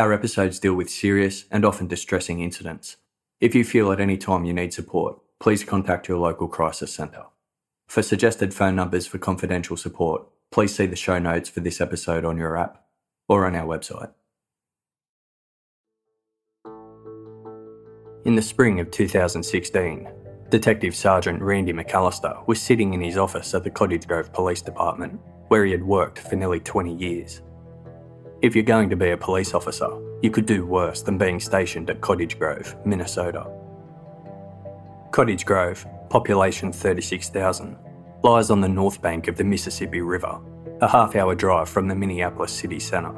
Our episodes deal with serious and often distressing incidents. If you feel at any time you need support, please contact your local crisis centre. For suggested phone numbers for confidential support, please see the show notes for this episode on your app or on our website. In the spring of 2016, Detective Sergeant Randy McAllister was sitting in his office at the Cottage Grove Police Department, where he had worked for nearly 20 years. If you're going to be a police officer, you could do worse than being stationed at Cottage Grove, Minnesota. Cottage Grove, population 36,000, lies on the north bank of the Mississippi River, a half hour drive from the Minneapolis city centre.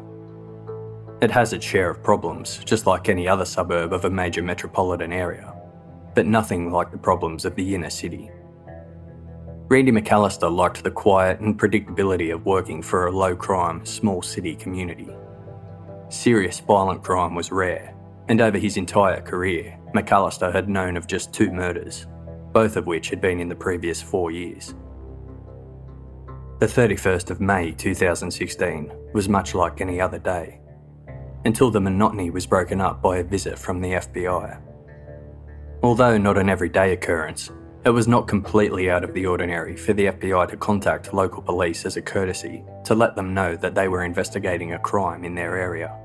It has its share of problems, just like any other suburb of a major metropolitan area, but nothing like the problems of the inner city. Randy McAllister liked the quiet and predictability of working for a low crime, small city community. Serious violent crime was rare, and over his entire career, McAllister had known of just two murders, both of which had been in the previous four years. The 31st of May 2016 was much like any other day, until the monotony was broken up by a visit from the FBI. Although not an everyday occurrence, it was not completely out of the ordinary for the FBI to contact local police as a courtesy to let them know that they were investigating a crime in their area.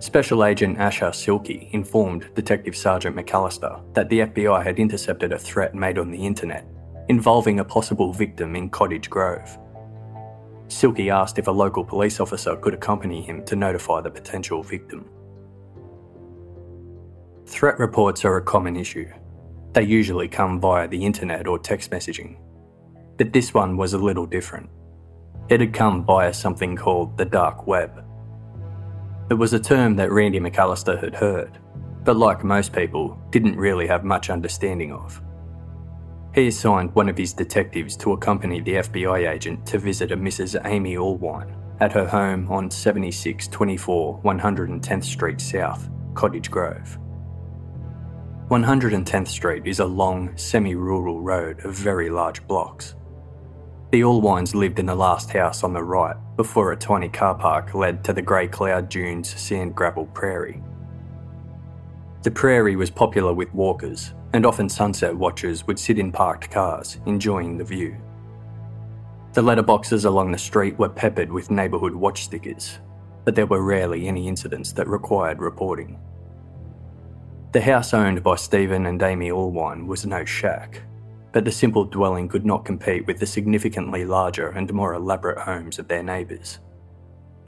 Special Agent Asher Silky informed Detective Sergeant McAllister that the FBI had intercepted a threat made on the internet involving a possible victim in Cottage Grove. Silky asked if a local police officer could accompany him to notify the potential victim. Threat reports are a common issue. They usually come via the internet or text messaging. But this one was a little different. It had come via something called the dark web. It was a term that Randy McAllister had heard, but like most people, didn't really have much understanding of. He assigned one of his detectives to accompany the FBI agent to visit a Mrs. Amy Allwine at her home on 7624 110th Street South, Cottage Grove. 110th Street is a long, semi rural road of very large blocks. The Allwines lived in the last house on the right before a tiny car park led to the grey cloud dunes sand gravel prairie. The prairie was popular with walkers, and often sunset watchers would sit in parked cars, enjoying the view. The letterboxes along the street were peppered with neighbourhood watch stickers, but there were rarely any incidents that required reporting. The house owned by Stephen and Amy Allwine was no shack, but the simple dwelling could not compete with the significantly larger and more elaborate homes of their neighbours.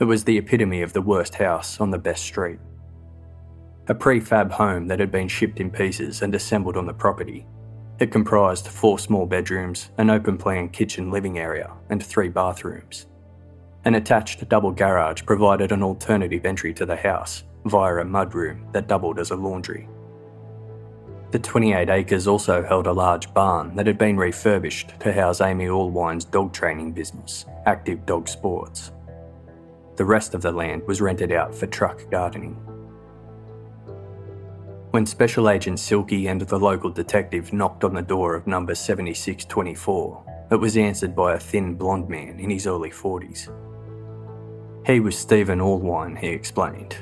It was the epitome of the worst house on the best street. A prefab home that had been shipped in pieces and assembled on the property. It comprised four small bedrooms, an open plan kitchen living area, and three bathrooms. An attached double garage provided an alternative entry to the house via a mudroom that doubled as a laundry. The 28 acres also held a large barn that had been refurbished to house Amy Allwine's dog training business, Active Dog Sports. The rest of the land was rented out for truck gardening. When Special Agent Silky and the local detective knocked on the door of number 7624, it was answered by a thin blonde man in his early 40s. He was Stephen Allwine, he explained,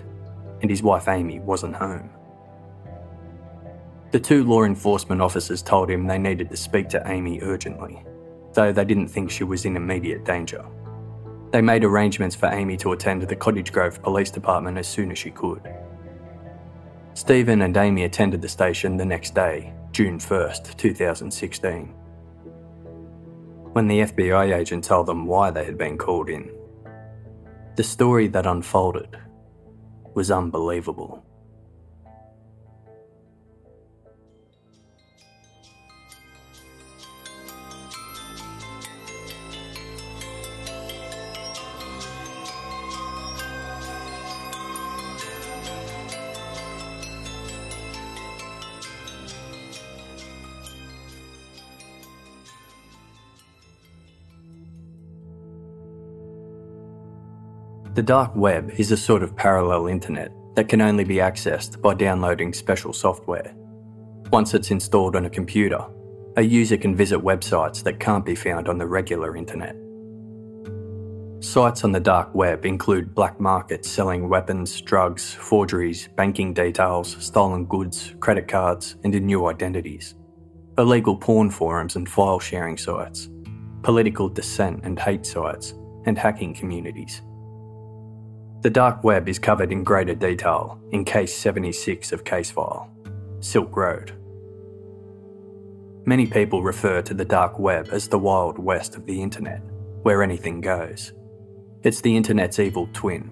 and his wife Amy wasn't home. The two law enforcement officers told him they needed to speak to Amy urgently, though they didn't think she was in immediate danger. They made arrangements for Amy to attend the Cottage Grove Police Department as soon as she could. Stephen and Amy attended the station the next day, June 1st, 2016. When the FBI agent told them why they had been called in, the story that unfolded was unbelievable. The dark web is a sort of parallel internet that can only be accessed by downloading special software. Once it's installed on a computer, a user can visit websites that can't be found on the regular internet. Sites on the dark web include black markets selling weapons, drugs, forgeries, banking details, stolen goods, credit cards, and new identities. Illegal porn forums and file sharing sites, political dissent and hate sites, and hacking communities. The dark web is covered in greater detail in Case 76 of Casefile Silk Road. Many people refer to the dark web as the wild west of the internet, where anything goes. It's the internet's evil twin,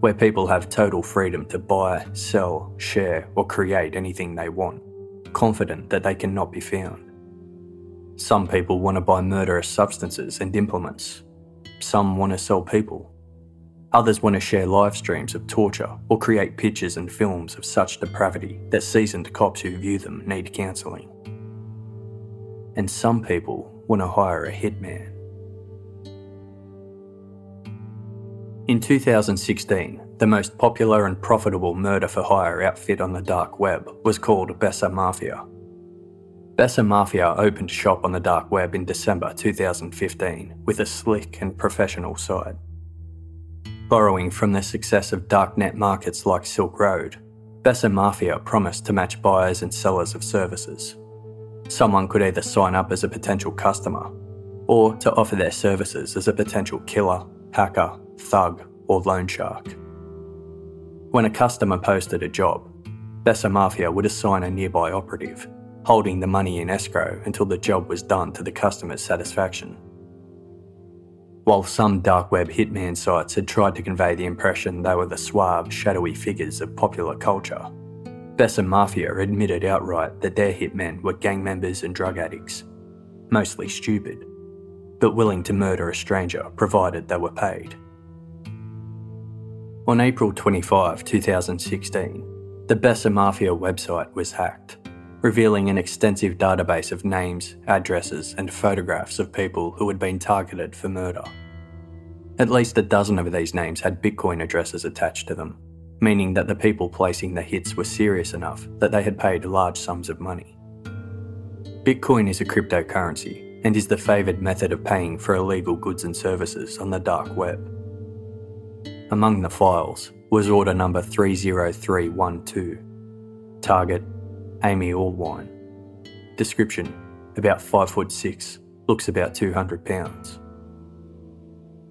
where people have total freedom to buy, sell, share, or create anything they want, confident that they cannot be found. Some people want to buy murderous substances and implements. Some want to sell people. Others want to share live streams of torture or create pictures and films of such depravity that seasoned cops who view them need counselling. And some people want to hire a hitman. In 2016, the most popular and profitable murder for hire outfit on the dark web was called Besa Mafia. Besa Mafia opened shop on the dark web in December 2015 with a slick and professional site. Borrowing from the success of darknet markets like Silk Road, Besa Mafia promised to match buyers and sellers of services. Someone could either sign up as a potential customer or to offer their services as a potential killer, hacker, thug, or loan shark. When a customer posted a job, Besa Mafia would assign a nearby operative, holding the money in escrow until the job was done to the customer's satisfaction. While some dark web hitman sites had tried to convey the impression they were the suave, shadowy figures of popular culture, Besa Mafia admitted outright that their hitmen were gang members and drug addicts, mostly stupid, but willing to murder a stranger provided they were paid. On April 25, 2016, the Besa Mafia website was hacked, revealing an extensive database of names, addresses, and photographs of people who had been targeted for murder. At least a dozen of these names had Bitcoin addresses attached to them, meaning that the people placing the hits were serious enough that they had paid large sums of money. Bitcoin is a cryptocurrency and is the favoured method of paying for illegal goods and services on the dark web. Among the files was order number 30312. Target Amy Allwine. Description about 5 foot 6, looks about 200 pounds.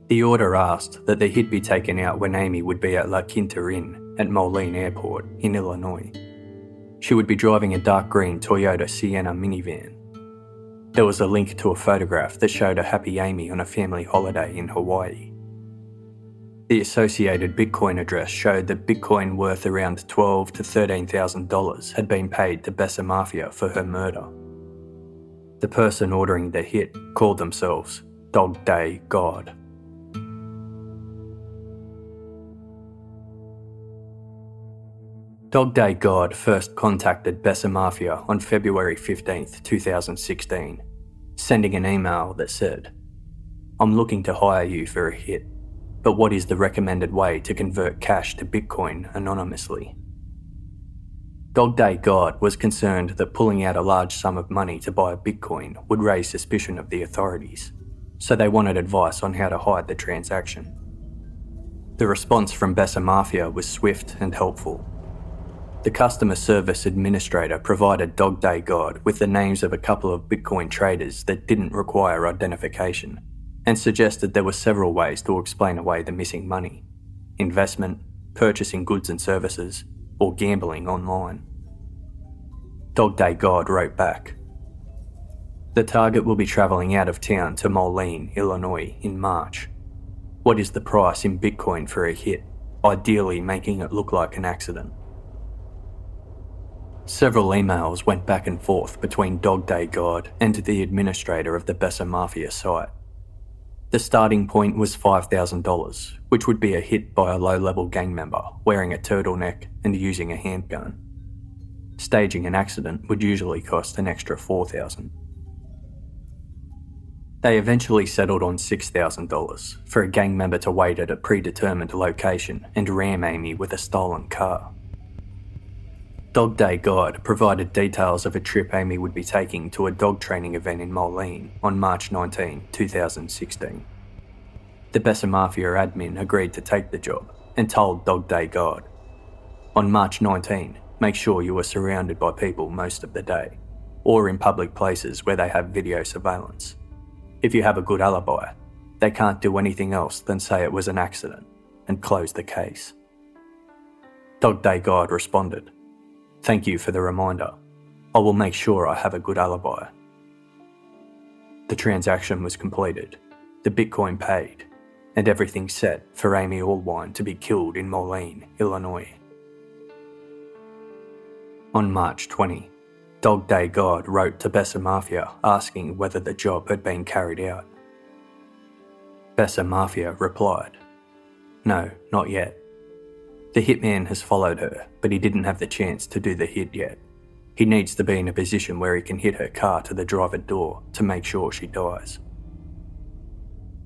The order asked that the hit be taken out when Amy would be at La Quinta Inn at Moline Airport in Illinois. She would be driving a dark green Toyota Sienna minivan. There was a link to a photograph that showed a happy Amy on a family holiday in Hawaii. The associated Bitcoin address showed that Bitcoin worth around twelve to thirteen thousand dollars had been paid to Besa Mafia for her murder. The person ordering the hit called themselves Dog Day God. Dog Day God first contacted Besa Mafia on February 15, 2016, sending an email that said, I'm looking to hire you for a hit. But what is the recommended way to convert cash to Bitcoin anonymously? Dog Day God was concerned that pulling out a large sum of money to buy Bitcoin would raise suspicion of the authorities, so they wanted advice on how to hide the transaction. The response from Besa Mafia was swift and helpful. The customer service administrator provided Dog Day God with the names of a couple of Bitcoin traders that didn't require identification and suggested there were several ways to explain away the missing money investment, purchasing goods and services, or gambling online. Dog Day God wrote back The target will be travelling out of town to Moline, Illinois in March. What is the price in Bitcoin for a hit, ideally making it look like an accident? Several emails went back and forth between Dog Day God and the administrator of the Besa Mafia site. The starting point was $5,000, which would be a hit by a low level gang member wearing a turtleneck and using a handgun. Staging an accident would usually cost an extra 4000 They eventually settled on $6,000 for a gang member to wait at a predetermined location and ram Amy with a stolen car. Dog Day God provided details of a trip Amy would be taking to a dog training event in Moline on March 19, 2016. The Besa Mafia admin agreed to take the job and told Dog Day God On March 19, make sure you are surrounded by people most of the day, or in public places where they have video surveillance. If you have a good alibi, they can't do anything else than say it was an accident and close the case. Dog Day God responded, Thank you for the reminder. I will make sure I have a good alibi. The transaction was completed, the Bitcoin paid, and everything set for Amy Allwine to be killed in Moline, Illinois. On March 20, Dog Day God wrote to Besa Mafia asking whether the job had been carried out. Besa Mafia replied, No, not yet. The hitman has followed her, but he didn't have the chance to do the hit yet. He needs to be in a position where he can hit her car to the driver door to make sure she dies.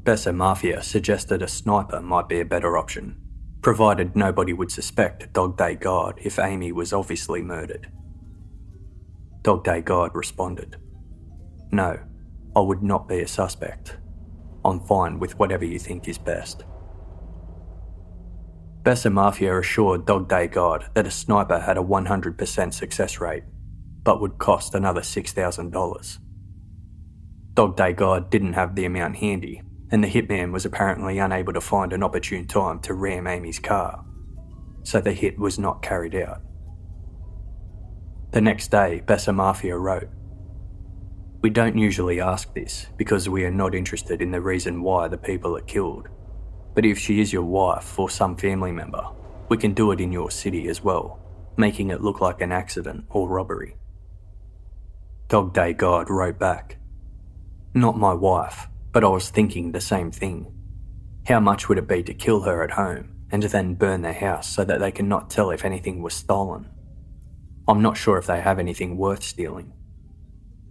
Besa Mafia suggested a sniper might be a better option, provided nobody would suspect Dog Day God if Amy was obviously murdered. Dog Day God responded, No, I would not be a suspect. I'm fine with whatever you think is best. Besa Mafia assured Dog Day God that a sniper had a 100% success rate, but would cost another $6,000. Dog Day God didn't have the amount handy, and the hitman was apparently unable to find an opportune time to ram Amy's car, so the hit was not carried out. The next day, Besa Mafia wrote, We don't usually ask this because we are not interested in the reason why the people are killed. But if she is your wife or some family member, we can do it in your city as well, making it look like an accident or robbery. Dog Day God wrote back, Not my wife, but I was thinking the same thing. How much would it be to kill her at home and then burn their house so that they cannot tell if anything was stolen? I'm not sure if they have anything worth stealing.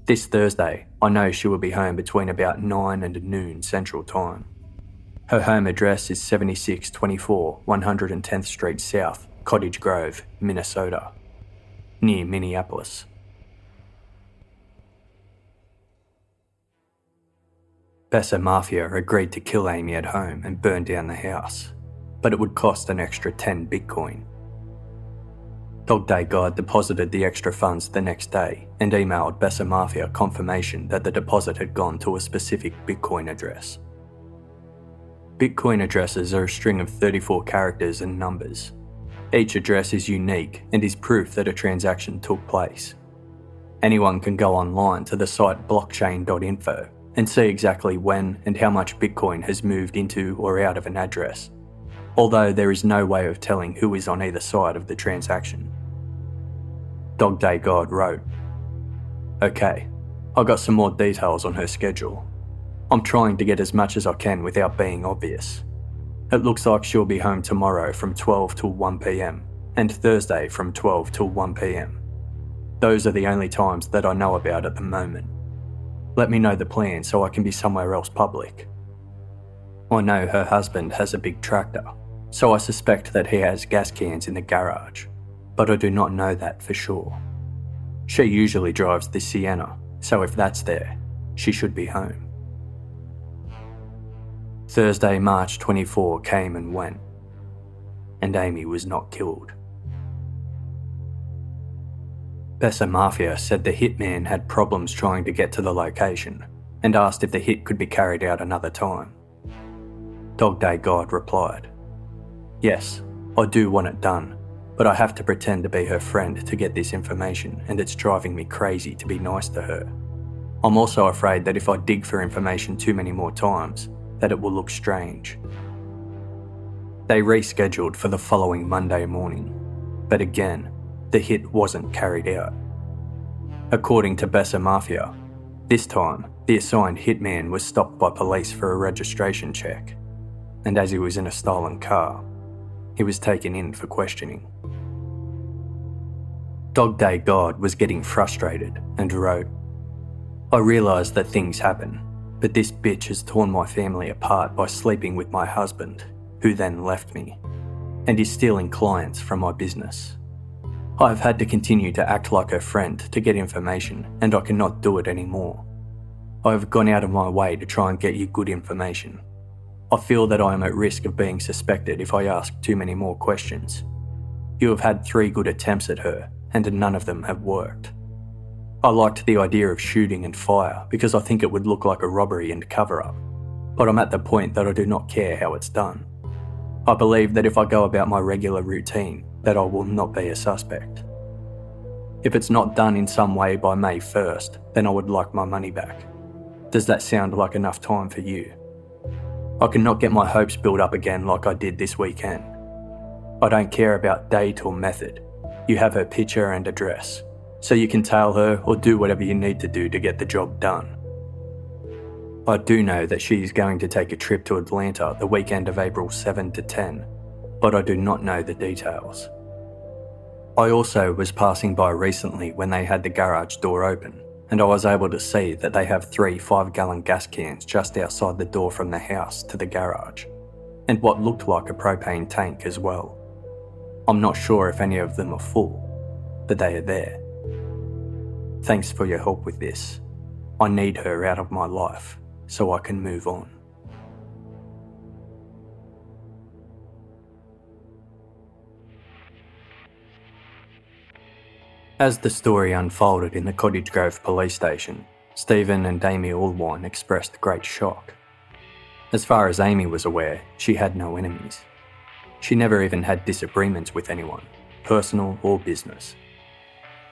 This Thursday, I know she will be home between about 9 and noon Central Time. Her home address is 7624 110th Street South, Cottage Grove, Minnesota, near Minneapolis. Besa Mafia agreed to kill Amy at home and burn down the house, but it would cost an extra 10 Bitcoin. Dog Day God deposited the extra funds the next day and emailed Besa Mafia confirmation that the deposit had gone to a specific Bitcoin address. Bitcoin addresses are a string of 34 characters and numbers. Each address is unique and is proof that a transaction took place. Anyone can go online to the site blockchain.info and see exactly when and how much Bitcoin has moved into or out of an address, although there is no way of telling who is on either side of the transaction. Dog Day God wrote, Okay, I got some more details on her schedule. I'm trying to get as much as I can without being obvious. It looks like she'll be home tomorrow from 12 till 1 pm and Thursday from 12 till 1 pm. Those are the only times that I know about at the moment. Let me know the plan so I can be somewhere else public. I know her husband has a big tractor, so I suspect that he has gas cans in the garage, but I do not know that for sure. She usually drives the Sienna, so if that's there, she should be home. Thursday, March 24 came and went, and Amy was not killed. Besa Mafia said the hitman had problems trying to get to the location and asked if the hit could be carried out another time. Dog Day God replied, Yes, I do want it done, but I have to pretend to be her friend to get this information, and it's driving me crazy to be nice to her. I'm also afraid that if I dig for information too many more times, that it will look strange. They rescheduled for the following Monday morning, but again, the hit wasn't carried out. According to Besa Mafia, this time the assigned hitman was stopped by police for a registration check, and as he was in a stolen car, he was taken in for questioning. Dog Day God was getting frustrated and wrote, I realise that things happen, But this bitch has torn my family apart by sleeping with my husband, who then left me, and is stealing clients from my business. I have had to continue to act like her friend to get information, and I cannot do it anymore. I have gone out of my way to try and get you good information. I feel that I am at risk of being suspected if I ask too many more questions. You have had three good attempts at her, and none of them have worked. I liked the idea of shooting and fire because I think it would look like a robbery and cover up, but I'm at the point that I do not care how it's done. I believe that if I go about my regular routine, that I will not be a suspect. If it's not done in some way by May 1st, then I would like my money back. Does that sound like enough time for you? I cannot get my hopes built up again like I did this weekend. I don't care about date or method. You have her picture and address so you can tail her or do whatever you need to do to get the job done. I do know that she is going to take a trip to Atlanta the weekend of April 7 to 10, but I do not know the details. I also was passing by recently when they had the garage door open, and I was able to see that they have three 5 gallon gas cans just outside the door from the house to the garage, and what looked like a propane tank as well. I'm not sure if any of them are full, but they are there. Thanks for your help with this. I need her out of my life so I can move on. As the story unfolded in the Cottage Grove police station, Stephen and Amy Allwine expressed great shock. As far as Amy was aware, she had no enemies. She never even had disagreements with anyone, personal or business.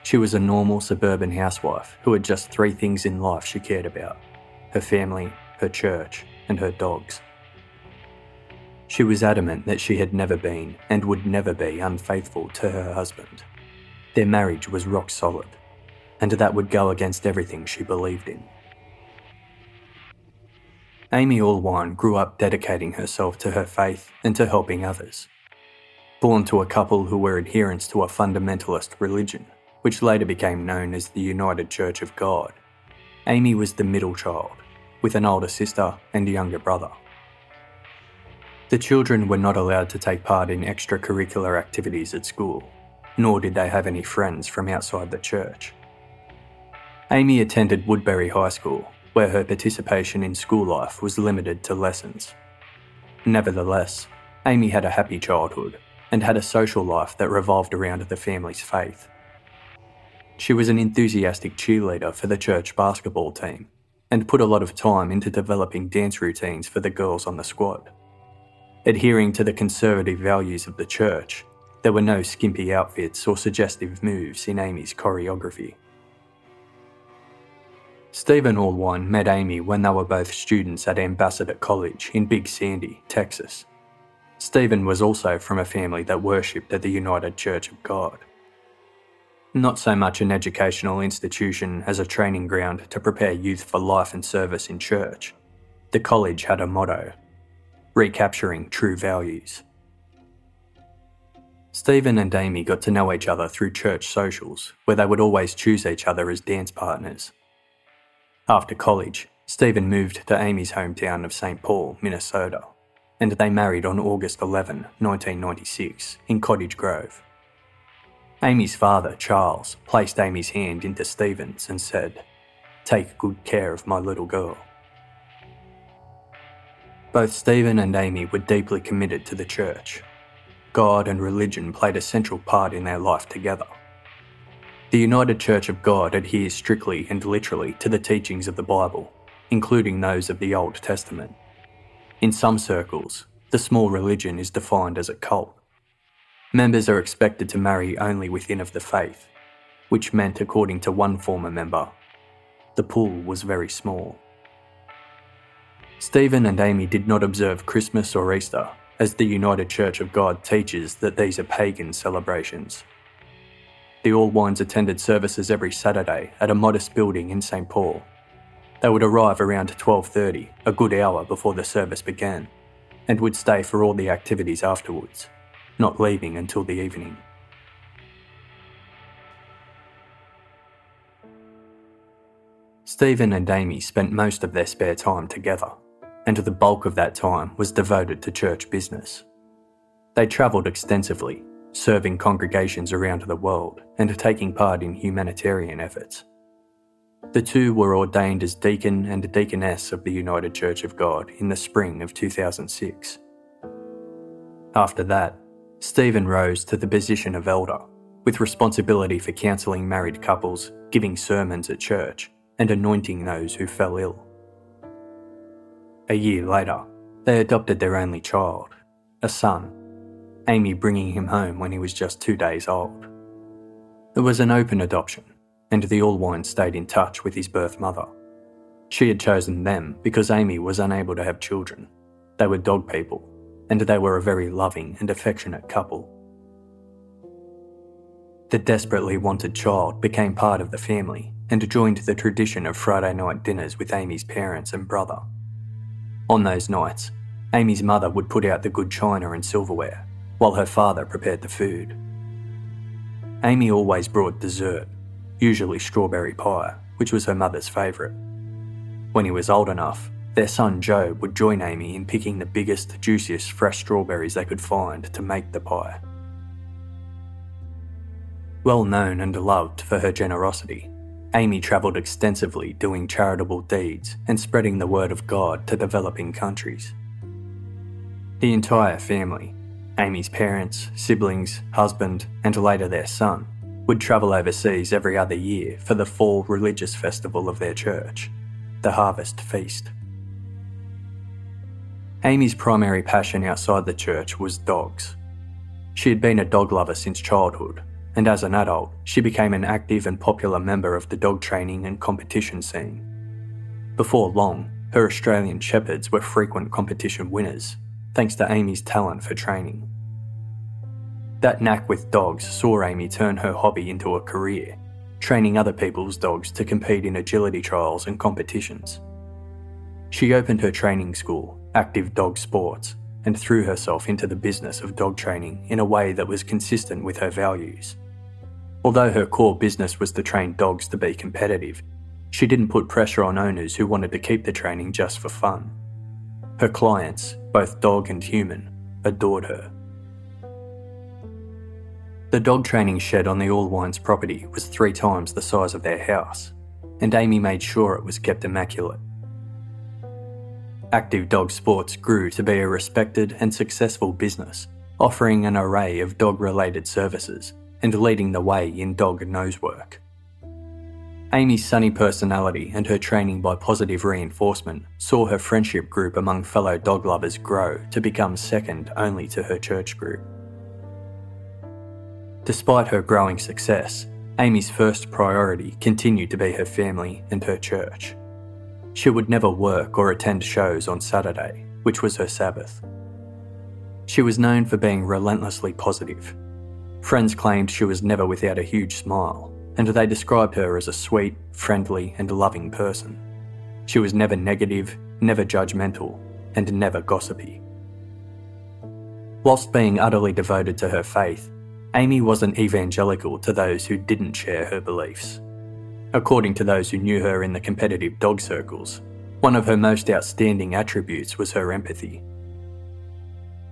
She was a normal suburban housewife who had just three things in life she cared about her family, her church, and her dogs. She was adamant that she had never been and would never be unfaithful to her husband. Their marriage was rock solid, and that would go against everything she believed in. Amy Allwine grew up dedicating herself to her faith and to helping others. Born to a couple who were adherents to a fundamentalist religion, which later became known as the United Church of God. Amy was the middle child, with an older sister and a younger brother. The children were not allowed to take part in extracurricular activities at school, nor did they have any friends from outside the church. Amy attended Woodbury High School, where her participation in school life was limited to lessons. Nevertheless, Amy had a happy childhood and had a social life that revolved around the family's faith. She was an enthusiastic cheerleader for the church basketball team and put a lot of time into developing dance routines for the girls on the squad. Adhering to the conservative values of the church, there were no skimpy outfits or suggestive moves in Amy's choreography. Stephen Allwine met Amy when they were both students at Ambassador College in Big Sandy, Texas. Stephen was also from a family that worshipped at the United Church of God. Not so much an educational institution as a training ground to prepare youth for life and service in church. The college had a motto recapturing true values. Stephen and Amy got to know each other through church socials, where they would always choose each other as dance partners. After college, Stephen moved to Amy's hometown of St. Paul, Minnesota, and they married on August 11, 1996, in Cottage Grove. Amy's father, Charles, placed Amy's hand into Stephen's and said, Take good care of my little girl. Both Stephen and Amy were deeply committed to the church. God and religion played a central part in their life together. The United Church of God adheres strictly and literally to the teachings of the Bible, including those of the Old Testament. In some circles, the small religion is defined as a cult. Members are expected to marry only within of the faith, which meant, according to one former member, the pool was very small. Stephen and Amy did not observe Christmas or Easter, as the United Church of God teaches that these are pagan celebrations. The Allwines attended services every Saturday at a modest building in St. Paul. They would arrive around 12:30, a good hour before the service began, and would stay for all the activities afterwards not leaving until the evening. Stephen and Amy spent most of their spare time together, and the bulk of that time was devoted to church business. They travelled extensively, serving congregations around the world and taking part in humanitarian efforts. The two were ordained as deacon and deaconess of the United Church of God in the spring of 2006. After that, Stephen rose to the position of elder, with responsibility for counselling married couples, giving sermons at church, and anointing those who fell ill. A year later, they adopted their only child, a son, Amy bringing him home when he was just two days old. It was an open adoption, and the Allwine stayed in touch with his birth mother. She had chosen them because Amy was unable to have children. They were dog people, and they were a very loving and affectionate couple. The desperately wanted child became part of the family and joined the tradition of Friday night dinners with Amy's parents and brother. On those nights, Amy's mother would put out the good china and silverware, while her father prepared the food. Amy always brought dessert, usually strawberry pie, which was her mother's favourite. When he was old enough, their son Joe would join Amy in picking the biggest, juiciest fresh strawberries they could find to make the pie. Well known and loved for her generosity, Amy travelled extensively doing charitable deeds and spreading the word of God to developing countries. The entire family, Amy's parents, siblings, husband, and later their son, would travel overseas every other year for the fall religious festival of their church, the Harvest Feast. Amy's primary passion outside the church was dogs. She had been a dog lover since childhood, and as an adult, she became an active and popular member of the dog training and competition scene. Before long, her Australian Shepherds were frequent competition winners, thanks to Amy's talent for training. That knack with dogs saw Amy turn her hobby into a career, training other people's dogs to compete in agility trials and competitions. She opened her training school, Active Dog Sports, and threw herself into the business of dog training in a way that was consistent with her values. Although her core business was to train dogs to be competitive, she didn't put pressure on owners who wanted to keep the training just for fun. Her clients, both dog and human, adored her. The dog training shed on the Allwines property was three times the size of their house, and Amy made sure it was kept immaculate. Active Dog Sports grew to be a respected and successful business, offering an array of dog related services and leading the way in dog nose work. Amy's sunny personality and her training by positive reinforcement saw her friendship group among fellow dog lovers grow to become second only to her church group. Despite her growing success, Amy's first priority continued to be her family and her church. She would never work or attend shows on Saturday, which was her Sabbath. She was known for being relentlessly positive. Friends claimed she was never without a huge smile, and they described her as a sweet, friendly, and loving person. She was never negative, never judgmental, and never gossipy. Whilst being utterly devoted to her faith, Amy wasn't evangelical to those who didn't share her beliefs. According to those who knew her in the competitive dog circles, one of her most outstanding attributes was her empathy.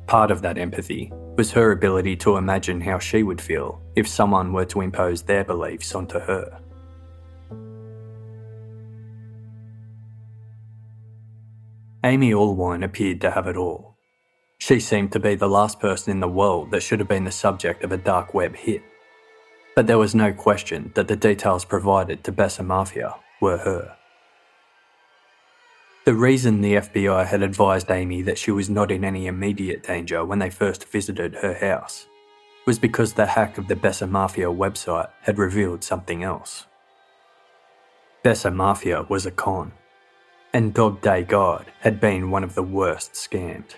Part of that empathy was her ability to imagine how she would feel if someone were to impose their beliefs onto her. Amy Allwine appeared to have it all. She seemed to be the last person in the world that should have been the subject of a dark web hit. But there was no question that the details provided to Besa Mafia were her. The reason the FBI had advised Amy that she was not in any immediate danger when they first visited her house was because the hack of the Besa Mafia website had revealed something else. Besa Mafia was a con, and Dog Day God had been one of the worst scammed.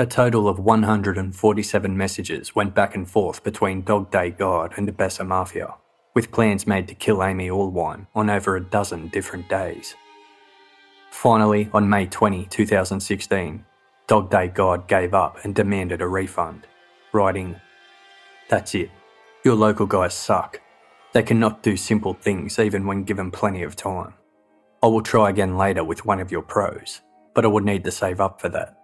A total of 147 messages went back and forth between Dog Day God and the Besa Mafia, with plans made to kill Amy Allwine on over a dozen different days. Finally, on May 20, 2016, Dog Day God gave up and demanded a refund, writing, That's it. Your local guys suck. They cannot do simple things even when given plenty of time. I will try again later with one of your pros, but I would need to save up for that.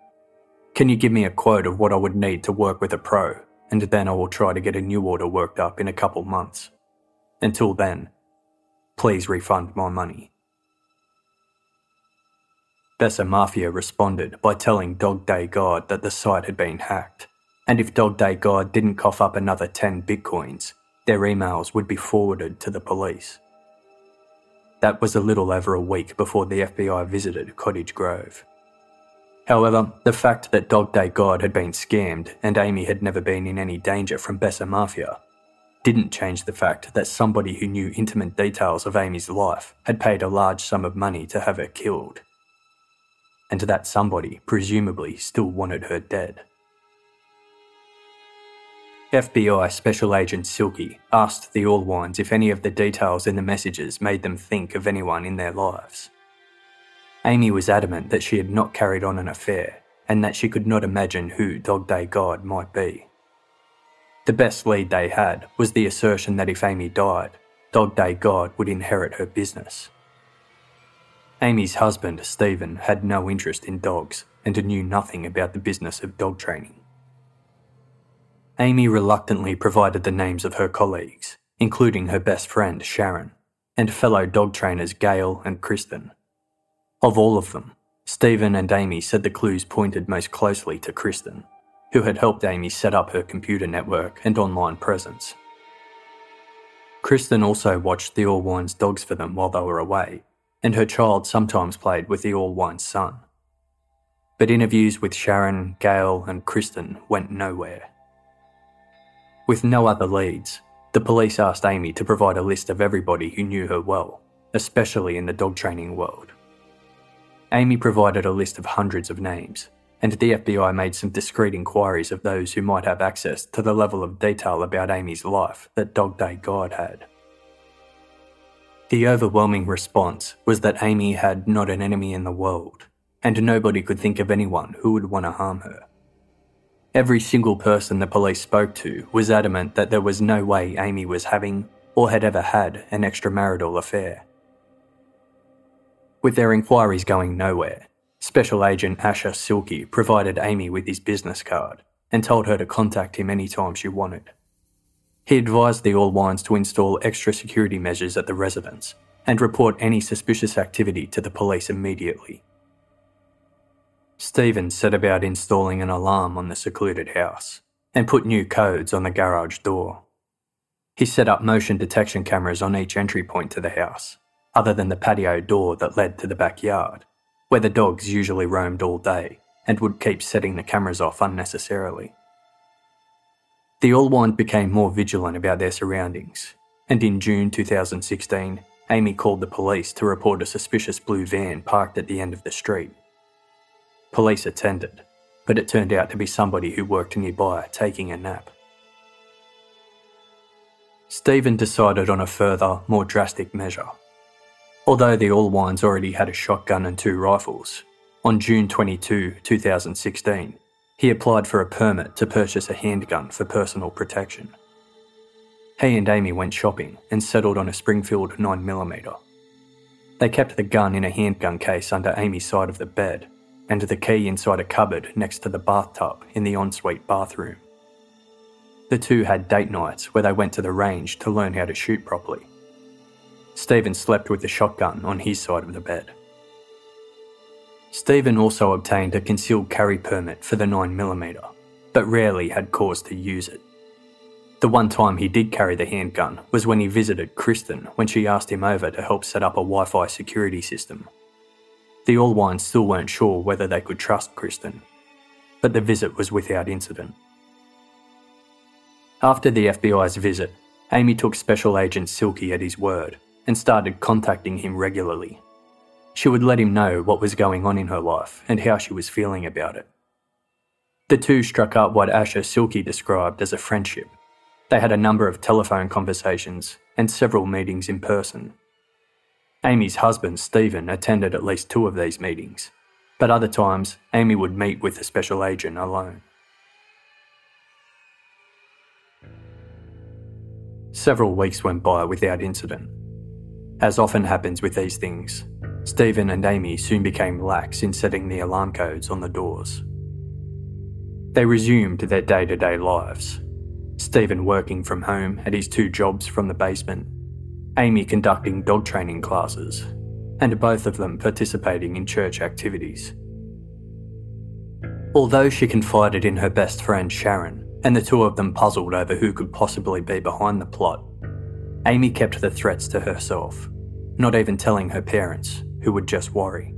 Can you give me a quote of what I would need to work with a pro, and then I will try to get a new order worked up in a couple months? Until then, please refund my money. Besa Mafia responded by telling Dog Day God that the site had been hacked, and if Dog Day God didn't cough up another 10 bitcoins, their emails would be forwarded to the police. That was a little over a week before the FBI visited Cottage Grove. However, the fact that Dog Day God had been scammed and Amy had never been in any danger from Besa Mafia didn't change the fact that somebody who knew intimate details of Amy's life had paid a large sum of money to have her killed and that somebody presumably still wanted her dead. FBI Special Agent Silky asked the Allwines if any of the details in the messages made them think of anyone in their lives. Amy was adamant that she had not carried on an affair and that she could not imagine who Dog Day God might be. The best lead they had was the assertion that if Amy died, Dog Day God would inherit her business. Amy's husband, Stephen, had no interest in dogs and knew nothing about the business of dog training. Amy reluctantly provided the names of her colleagues, including her best friend, Sharon, and fellow dog trainers Gail and Kristen. Of all of them, Stephen and Amy said the clues pointed most closely to Kristen, who had helped Amy set up her computer network and online presence. Kristen also watched the Allwine's dogs for them while they were away and her child sometimes played with the Allwine's son. But interviews with Sharon, Gail, and Kristen went nowhere. With no other leads, the police asked Amy to provide a list of everybody who knew her well, especially in the dog training world. Amy provided a list of hundreds of names, and the FBI made some discreet inquiries of those who might have access to the level of detail about Amy's life that Dog Day God had. The overwhelming response was that Amy had not an enemy in the world, and nobody could think of anyone who would want to harm her. Every single person the police spoke to was adamant that there was no way Amy was having or had ever had an extramarital affair. With their inquiries going nowhere, Special Agent Asher Silky provided Amy with his business card and told her to contact him anytime she wanted. He advised the Allwines to install extra security measures at the residence and report any suspicious activity to the police immediately. Stephen set about installing an alarm on the secluded house and put new codes on the garage door. He set up motion detection cameras on each entry point to the house, other than the patio door that led to the backyard, where the dogs usually roamed all day and would keep setting the cameras off unnecessarily. The Allwine became more vigilant about their surroundings, and in June 2016, Amy called the police to report a suspicious blue van parked at the end of the street. Police attended, but it turned out to be somebody who worked nearby taking a nap. Stephen decided on a further, more drastic measure. Although the Allwines already had a shotgun and two rifles, on June 22, 2016, he applied for a permit to purchase a handgun for personal protection. He and Amy went shopping and settled on a Springfield 9mm. They kept the gun in a handgun case under Amy's side of the bed and the key inside a cupboard next to the bathtub in the ensuite bathroom. The two had date nights where they went to the range to learn how to shoot properly. Stephen slept with the shotgun on his side of the bed. Stephen also obtained a concealed carry permit for the 9mm, but rarely had cause to use it. The one time he did carry the handgun was when he visited Kristen when she asked him over to help set up a Wi Fi security system. The Allwines still weren't sure whether they could trust Kristen, but the visit was without incident. After the FBI's visit, Amy took Special Agent Silky at his word and started contacting him regularly she would let him know what was going on in her life and how she was feeling about it. The two struck up what Asher Silky described as a friendship. They had a number of telephone conversations and several meetings in person. Amy's husband, Stephen, attended at least two of these meetings, but other times Amy would meet with the special agent alone. Several weeks went by without incident. As often happens with these things, Stephen and Amy soon became lax in setting the alarm codes on the doors. They resumed their day to day lives. Stephen working from home at his two jobs from the basement, Amy conducting dog training classes, and both of them participating in church activities. Although she confided in her best friend Sharon, and the two of them puzzled over who could possibly be behind the plot, Amy kept the threats to herself, not even telling her parents, who would just worry.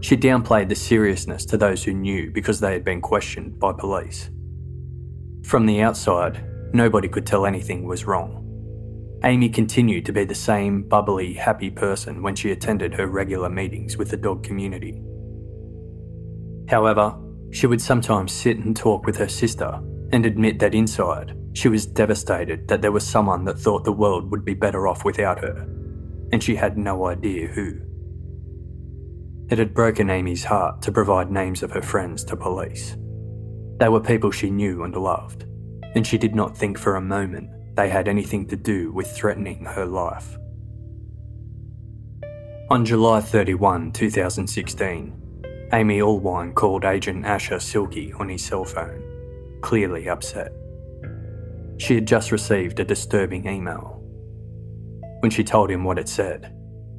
She downplayed the seriousness to those who knew because they had been questioned by police. From the outside, nobody could tell anything was wrong. Amy continued to be the same bubbly, happy person when she attended her regular meetings with the dog community. However, she would sometimes sit and talk with her sister and admit that inside, she was devastated that there was someone that thought the world would be better off without her, and she had no idea who. It had broken Amy's heart to provide names of her friends to police. They were people she knew and loved, and she did not think for a moment they had anything to do with threatening her life. On July 31, 2016, Amy Allwine called agent Asher Silky on his cell phone, clearly upset. She had just received a disturbing email. When she told him what it said,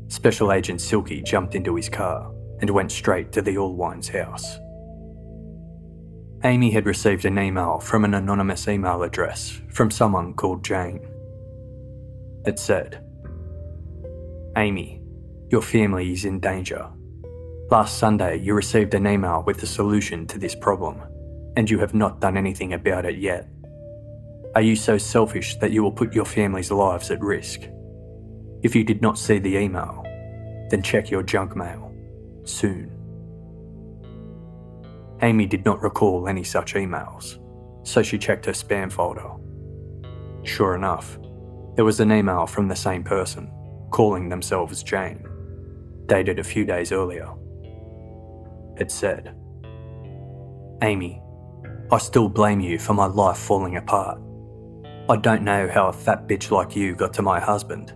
Special Agent Silky jumped into his car and went straight to the Allwines' house. Amy had received an email from an anonymous email address from someone called Jane. It said, Amy, your family is in danger. Last Sunday, you received an email with the solution to this problem, and you have not done anything about it yet. Are you so selfish that you will put your family's lives at risk? If you did not see the email, then check your junk mail soon. Amy did not recall any such emails, so she checked her spam folder. Sure enough, there was an email from the same person, calling themselves Jane, dated a few days earlier. It said, Amy, I still blame you for my life falling apart. I don't know how a fat bitch like you got to my husband,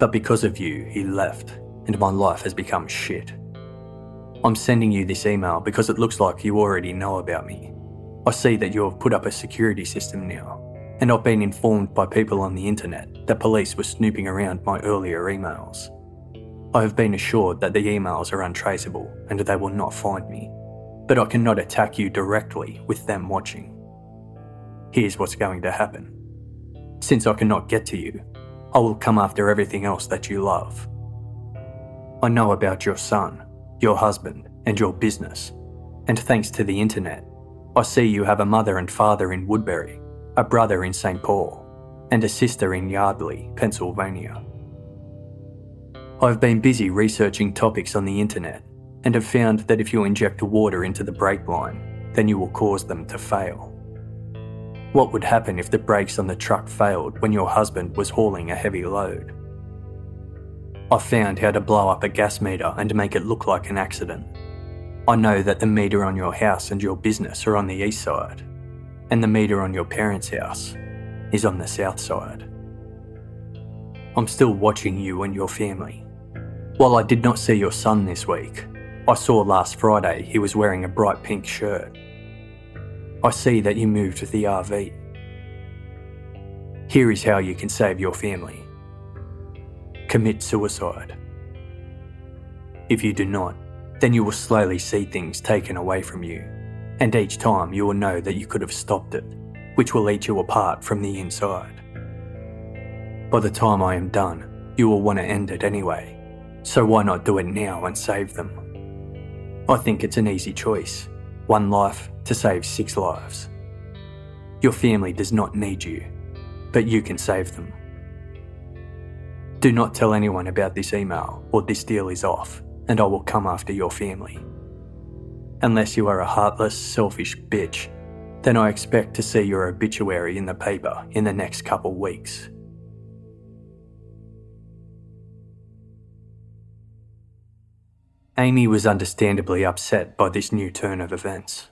but because of you, he left, and my life has become shit. I'm sending you this email because it looks like you already know about me. I see that you have put up a security system now, and I've been informed by people on the internet that police were snooping around my earlier emails. I have been assured that the emails are untraceable and they will not find me, but I cannot attack you directly with them watching. Here's what's going to happen. Since I cannot get to you, I will come after everything else that you love. I know about your son, your husband, and your business. And thanks to the internet, I see you have a mother and father in Woodbury, a brother in St. Paul, and a sister in Yardley, Pennsylvania. I've been busy researching topics on the internet and have found that if you inject water into the brake line, then you will cause them to fail. What would happen if the brakes on the truck failed when your husband was hauling a heavy load? I found how to blow up a gas meter and make it look like an accident. I know that the meter on your house and your business are on the east side, and the meter on your parents' house is on the south side. I'm still watching you and your family. While I did not see your son this week, I saw last Friday he was wearing a bright pink shirt. I see that you moved with the RV. Here is how you can save your family commit suicide. If you do not, then you will slowly see things taken away from you, and each time you will know that you could have stopped it, which will eat you apart from the inside. By the time I am done, you will want to end it anyway, so why not do it now and save them? I think it's an easy choice one life to save six lives. Your family does not need you, but you can save them. Do not tell anyone about this email or this deal is off, and I will come after your family. Unless you are a heartless, selfish bitch, then I expect to see your obituary in the paper in the next couple weeks. Amy was understandably upset by this new turn of events.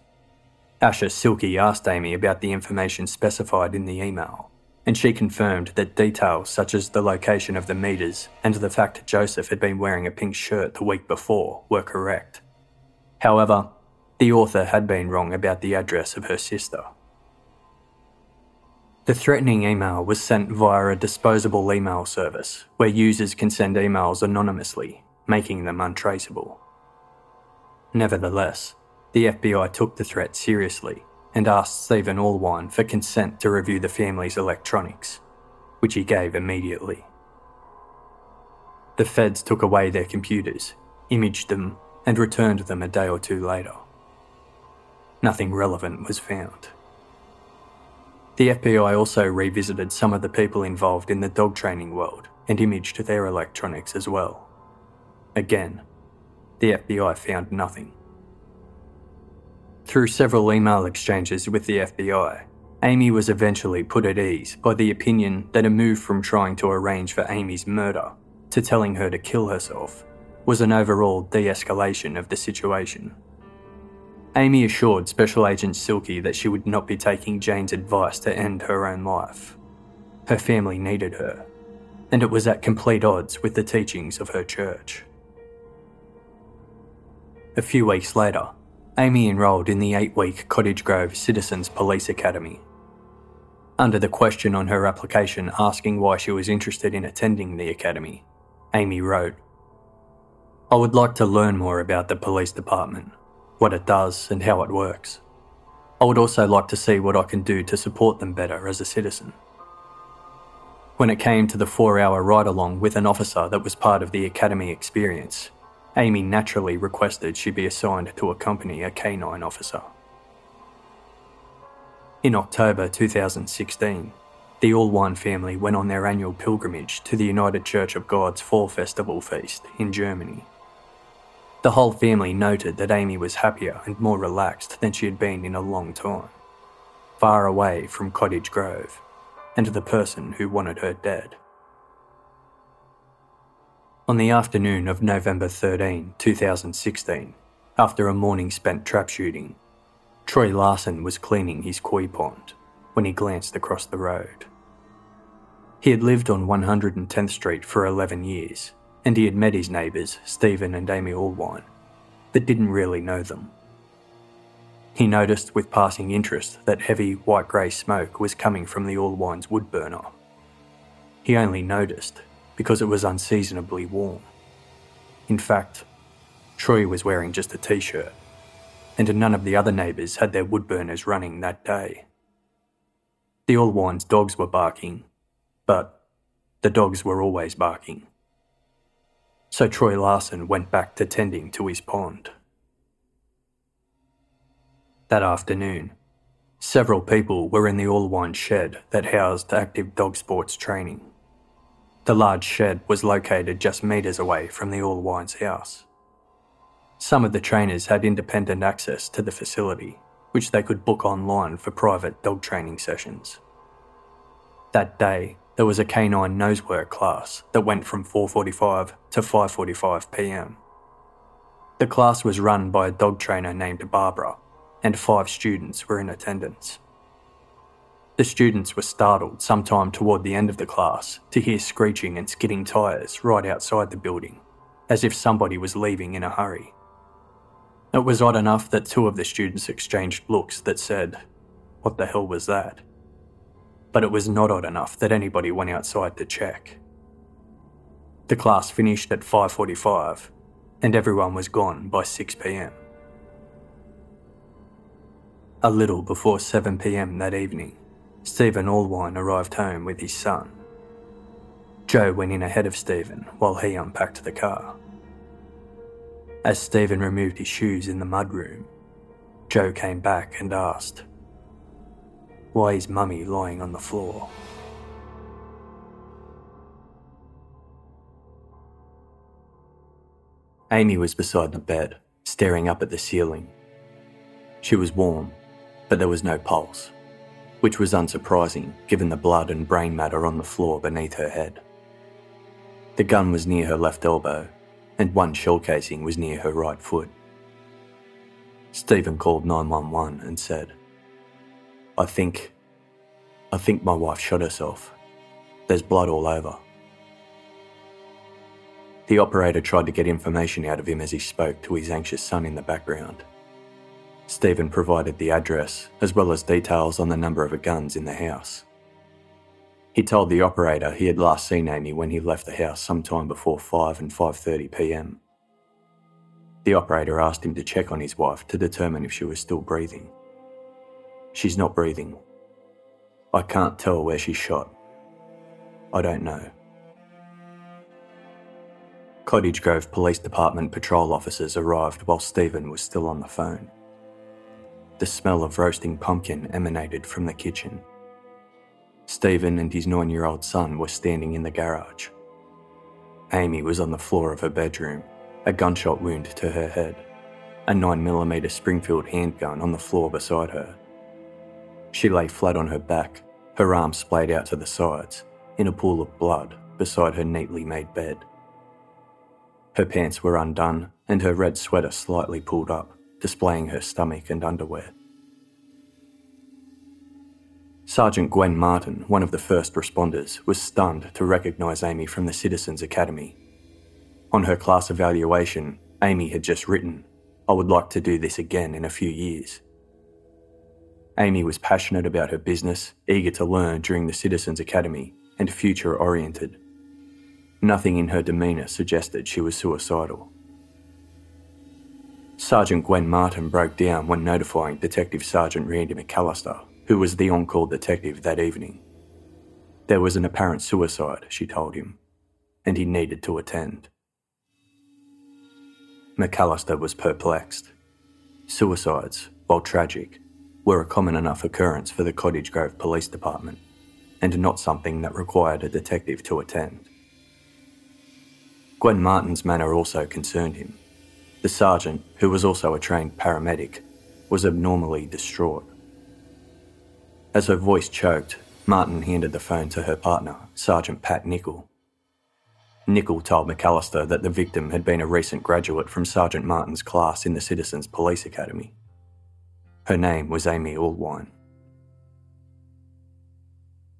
Asher Silky asked Amy about the information specified in the email, and she confirmed that details such as the location of the meters and the fact Joseph had been wearing a pink shirt the week before were correct. However, the author had been wrong about the address of her sister. The threatening email was sent via a disposable email service where users can send emails anonymously, making them untraceable. Nevertheless, the FBI took the threat seriously and asked Stephen Allwine for consent to review the family's electronics, which he gave immediately. The feds took away their computers, imaged them, and returned them a day or two later. Nothing relevant was found. The FBI also revisited some of the people involved in the dog training world and imaged their electronics as well. Again, the FBI found nothing. Through several email exchanges with the FBI, Amy was eventually put at ease by the opinion that a move from trying to arrange for Amy's murder to telling her to kill herself was an overall de escalation of the situation. Amy assured Special Agent Silky that she would not be taking Jane's advice to end her own life. Her family needed her, and it was at complete odds with the teachings of her church. A few weeks later, Amy enrolled in the eight week Cottage Grove Citizens Police Academy. Under the question on her application asking why she was interested in attending the academy, Amy wrote, I would like to learn more about the police department, what it does, and how it works. I would also like to see what I can do to support them better as a citizen. When it came to the four hour ride along with an officer that was part of the academy experience, Amy naturally requested she be assigned to accompany a canine officer. In October 2016, the Allwine family went on their annual pilgrimage to the United Church of God's Fall Festival Feast in Germany. The whole family noted that Amy was happier and more relaxed than she had been in a long time, far away from Cottage Grove and the person who wanted her dead. On the afternoon of November 13, 2016, after a morning spent trap shooting, Troy Larson was cleaning his koi pond when he glanced across the road. He had lived on 110th Street for 11 years, and he had met his neighbours, Stephen and Amy Allwine, but didn't really know them. He noticed with passing interest that heavy white grey smoke was coming from the Allwine's wood burner. He only noticed because it was unseasonably warm. In fact, Troy was wearing just a t shirt, and none of the other neighbours had their wood burners running that day. The Allwine's dogs were barking, but the dogs were always barking. So Troy Larson went back to tending to his pond. That afternoon, several people were in the Allwine shed that housed active dog sports training. The large shed was located just metres away from the Allwines house. Some of the trainers had independent access to the facility, which they could book online for private dog training sessions. That day, there was a canine nosework class that went from 4:45 to 5:45 p.m. The class was run by a dog trainer named Barbara, and 5 students were in attendance. The students were startled sometime toward the end of the class to hear screeching and skidding tyres right outside the building, as if somebody was leaving in a hurry. It was odd enough that two of the students exchanged looks that said, What the hell was that? But it was not odd enough that anybody went outside to check. The class finished at 5:45 and everyone was gone by 6 p.m. A little before 7 p.m. that evening, Stephen Allwine arrived home with his son. Joe went in ahead of Stephen while he unpacked the car. As Stephen removed his shoes in the mudroom, Joe came back and asked, Why is Mummy lying on the floor? Amy was beside the bed, staring up at the ceiling. She was warm, but there was no pulse which was unsurprising given the blood and brain matter on the floor beneath her head. The gun was near her left elbow, and one shell casing was near her right foot. Stephen called 911 and said, I think. I think my wife shot herself. There's blood all over. The operator tried to get information out of him as he spoke to his anxious son in the background. Stephen provided the address, as well as details on the number of guns in the house. He told the operator he had last seen Amy when he left the house sometime before 5 and 5:30 p.m. The operator asked him to check on his wife to determine if she was still breathing. She's not breathing. I can't tell where she shot. I don't know. Cottage Grove Police Department patrol officers arrived while Stephen was still on the phone. The smell of roasting pumpkin emanated from the kitchen. Stephen and his nine year old son were standing in the garage. Amy was on the floor of her bedroom, a gunshot wound to her head, a 9mm Springfield handgun on the floor beside her. She lay flat on her back, her arms splayed out to the sides, in a pool of blood beside her neatly made bed. Her pants were undone and her red sweater slightly pulled up, displaying her stomach and underwear. Sergeant Gwen Martin, one of the first responders, was stunned to recognise Amy from the Citizens Academy. On her class evaluation, Amy had just written, I would like to do this again in a few years. Amy was passionate about her business, eager to learn during the Citizens Academy, and future oriented. Nothing in her demeanour suggested she was suicidal. Sergeant Gwen Martin broke down when notifying Detective Sergeant Randy McAllister, who was the on call detective that evening. There was an apparent suicide, she told him, and he needed to attend. McAllister was perplexed. Suicides, while tragic, were a common enough occurrence for the Cottage Grove Police Department, and not something that required a detective to attend. Gwen Martin's manner also concerned him. The sergeant, who was also a trained paramedic, was abnormally distraught. As her voice choked, Martin handed the phone to her partner, Sergeant Pat Nichol. Nichol told McAllister that the victim had been a recent graduate from Sergeant Martin's class in the Citizens Police Academy. Her name was Amy Allwine.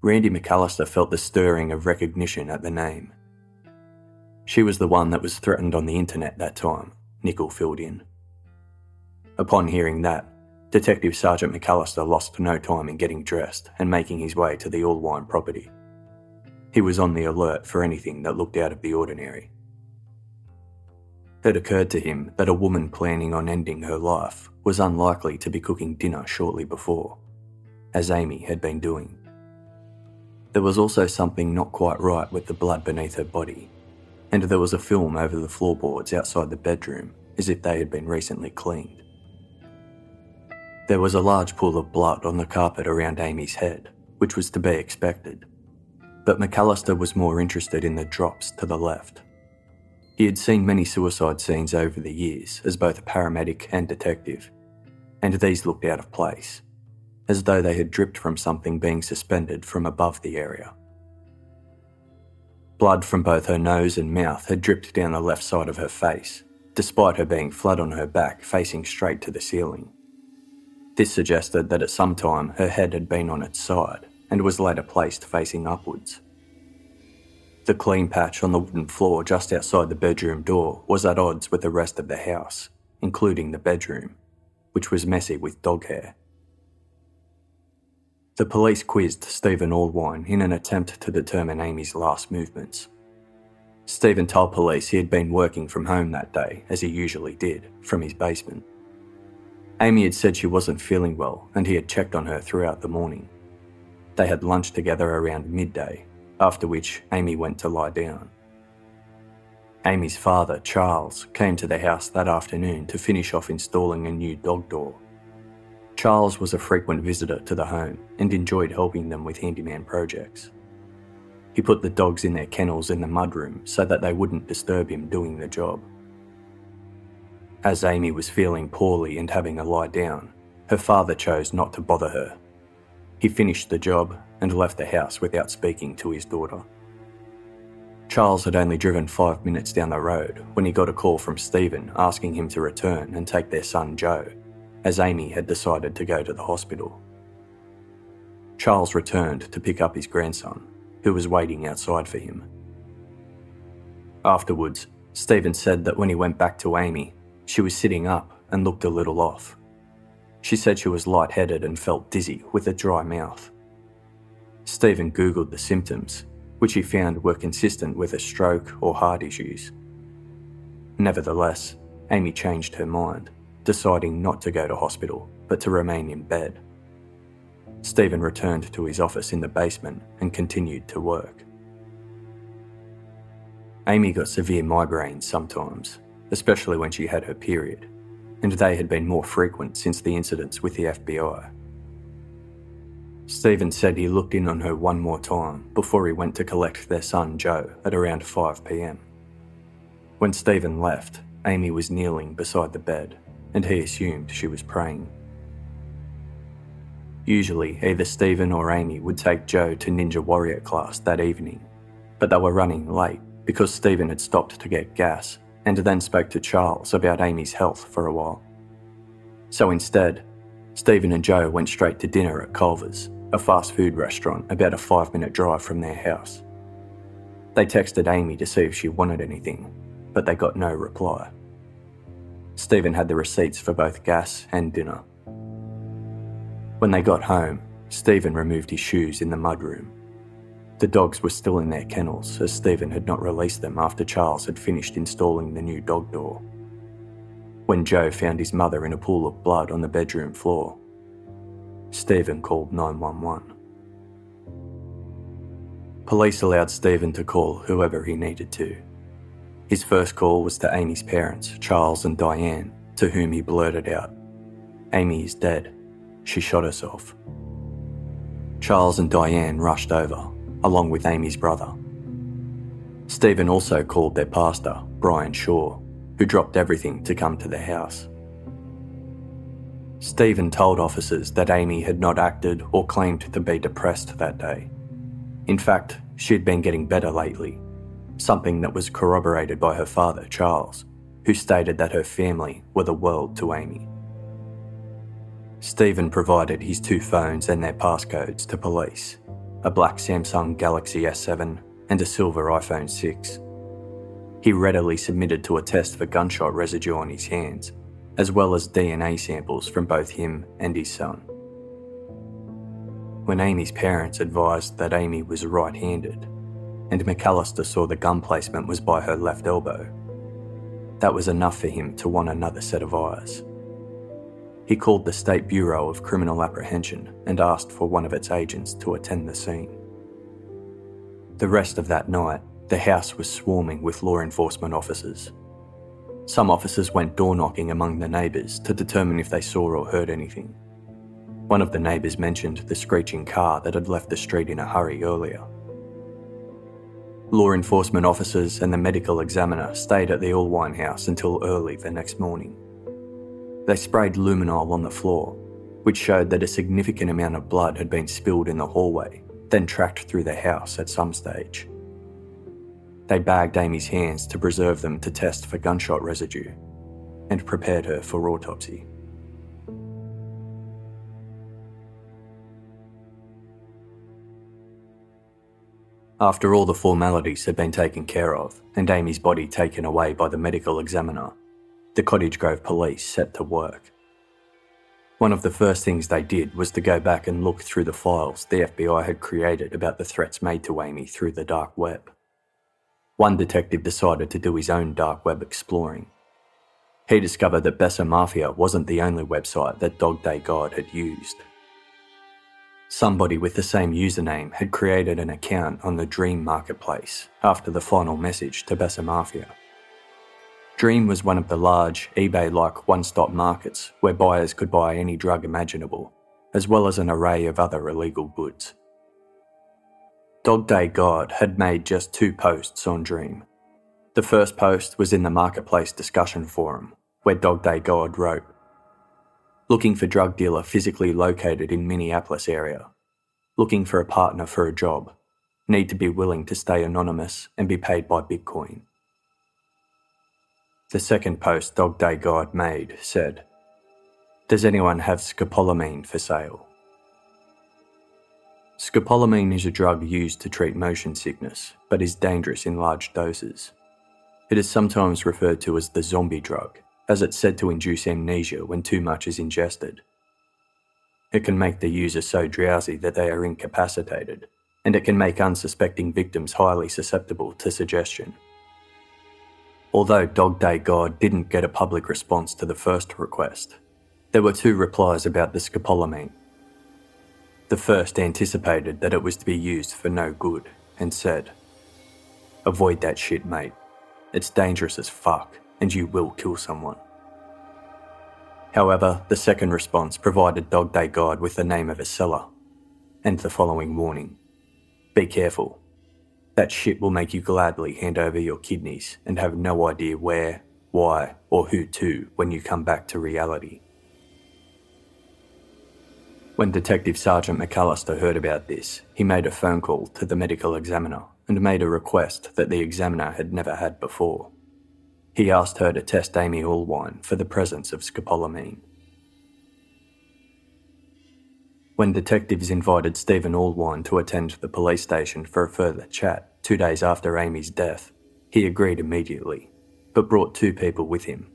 Randy McAllister felt the stirring of recognition at the name. She was the one that was threatened on the internet that time, Nichol filled in. Upon hearing that, Detective Sergeant McAllister lost no time in getting dressed and making his way to the Allwine property. He was on the alert for anything that looked out of the ordinary. It occurred to him that a woman planning on ending her life was unlikely to be cooking dinner shortly before, as Amy had been doing. There was also something not quite right with the blood beneath her body and there was a film over the floorboards outside the bedroom as if they had been recently cleaned. There was a large pool of blood on the carpet around Amy's head, which was to be expected, but McAllister was more interested in the drops to the left. He had seen many suicide scenes over the years as both a paramedic and detective, and these looked out of place, as though they had dripped from something being suspended from above the area. Blood from both her nose and mouth had dripped down the left side of her face, despite her being flat on her back facing straight to the ceiling. This suggested that at some time her head had been on its side and was later placed facing upwards. The clean patch on the wooden floor just outside the bedroom door was at odds with the rest of the house, including the bedroom, which was messy with dog hair. The police quizzed Stephen Allwine in an attempt to determine Amy's last movements. Stephen told police he had been working from home that day, as he usually did, from his basement. Amy had said she wasn't feeling well and he had checked on her throughout the morning. They had lunch together around midday, after which Amy went to lie down. Amy's father, Charles, came to the house that afternoon to finish off installing a new dog door Charles was a frequent visitor to the home and enjoyed helping them with handyman projects. He put the dogs in their kennels in the mudroom so that they wouldn't disturb him doing the job. As Amy was feeling poorly and having a lie down, her father chose not to bother her. He finished the job and left the house without speaking to his daughter. Charles had only driven five minutes down the road when he got a call from Stephen asking him to return and take their son Joe as Amy had decided to go to the hospital. Charles returned to pick up his grandson, who was waiting outside for him. Afterwards, Stephen said that when he went back to Amy, she was sitting up and looked a little off. She said she was lightheaded and felt dizzy with a dry mouth. Stephen Googled the symptoms, which he found were consistent with a stroke or heart issues. Nevertheless, Amy changed her mind, deciding not to go to hospital but to remain in bed. Stephen returned to his office in the basement and continued to work. Amy got severe migraines sometimes, especially when she had her period, and they had been more frequent since the incidents with the FBI. Stephen said he looked in on her one more time before he went to collect their son Joe at around 5pm. When Stephen left, Amy was kneeling beside the bed, and he assumed she was praying. Usually, either Stephen or Amy would take Joe to Ninja Warrior class that evening, but they were running late because Stephen had stopped to get gas and then spoke to Charles about Amy's health for a while. So instead, Stephen and Joe went straight to dinner at Culver's, a fast food restaurant about a five minute drive from their house. They texted Amy to see if she wanted anything, but they got no reply. Stephen had the receipts for both gas and dinner. When they got home, Stephen removed his shoes in the mudroom. The dogs were still in their kennels as Stephen had not released them after Charles had finished installing the new dog door. When Joe found his mother in a pool of blood on the bedroom floor, Stephen called 911. Police allowed Stephen to call whoever he needed to. His first call was to Amy's parents, Charles and Diane, to whom he blurted out, Amy is dead she shot herself. Charles and Diane rushed over, along with Amy's brother. Stephen also called their pastor, Brian Shaw, who dropped everything to come to the house. Stephen told officers that Amy had not acted or claimed to be depressed that day. In fact, she had been getting better lately, something that was corroborated by her father, Charles, who stated that her family were the world to Amy. Stephen provided his two phones and their passcodes to police a black Samsung Galaxy S7 and a silver iPhone 6. He readily submitted to a test for gunshot residue on his hands, as well as DNA samples from both him and his son. When Amy's parents advised that Amy was right handed, and McAllister saw the gun placement was by her left elbow, that was enough for him to want another set of eyes. He called the State Bureau of Criminal Apprehension and asked for one of its agents to attend the scene. The rest of that night, the house was swarming with law enforcement officers. Some officers went door knocking among the neighbours to determine if they saw or heard anything. One of the neighbours mentioned the screeching car that had left the street in a hurry earlier. Law enforcement officers and the medical examiner stayed at the Allwine house until early the next morning. They sprayed luminol on the floor, which showed that a significant amount of blood had been spilled in the hallway, then tracked through the house at some stage. They bagged Amy's hands to preserve them to test for gunshot residue and prepared her for autopsy. After all the formalities had been taken care of and Amy's body taken away by the medical examiner, the Cottage Grove police set to work. One of the first things they did was to go back and look through the files the FBI had created about the threats made to Amy through the dark web. One detective decided to do his own dark web exploring. He discovered that Besa Mafia wasn't the only website that Dog Day God had used. Somebody with the same username had created an account on the Dream Marketplace after the final message to Besa Mafia. Dream was one of the large, eBay like one stop markets where buyers could buy any drug imaginable, as well as an array of other illegal goods. Dog Day God had made just two posts on Dream. The first post was in the Marketplace discussion forum, where Dog Day God wrote Looking for drug dealer physically located in Minneapolis area. Looking for a partner for a job. Need to be willing to stay anonymous and be paid by Bitcoin. The second post Dog Day God made said, Does anyone have scopolamine for sale? Scopolamine is a drug used to treat motion sickness, but is dangerous in large doses. It is sometimes referred to as the zombie drug, as it's said to induce amnesia when too much is ingested. It can make the user so drowsy that they are incapacitated, and it can make unsuspecting victims highly susceptible to suggestion. Although Dog Day God didn't get a public response to the first request, there were two replies about the scopolamine. The first anticipated that it was to be used for no good and said, Avoid that shit, mate. It's dangerous as fuck, and you will kill someone. However, the second response provided Dog Day God with the name of a seller and the following warning Be careful. That shit will make you gladly hand over your kidneys and have no idea where, why, or who to when you come back to reality. When Detective Sergeant McAllister heard about this, he made a phone call to the medical examiner and made a request that the examiner had never had before. He asked her to test Amy Allwine for the presence of scopolamine. When detectives invited Stephen Allwine to attend the police station for a further chat two days after Amy's death, he agreed immediately, but brought two people with him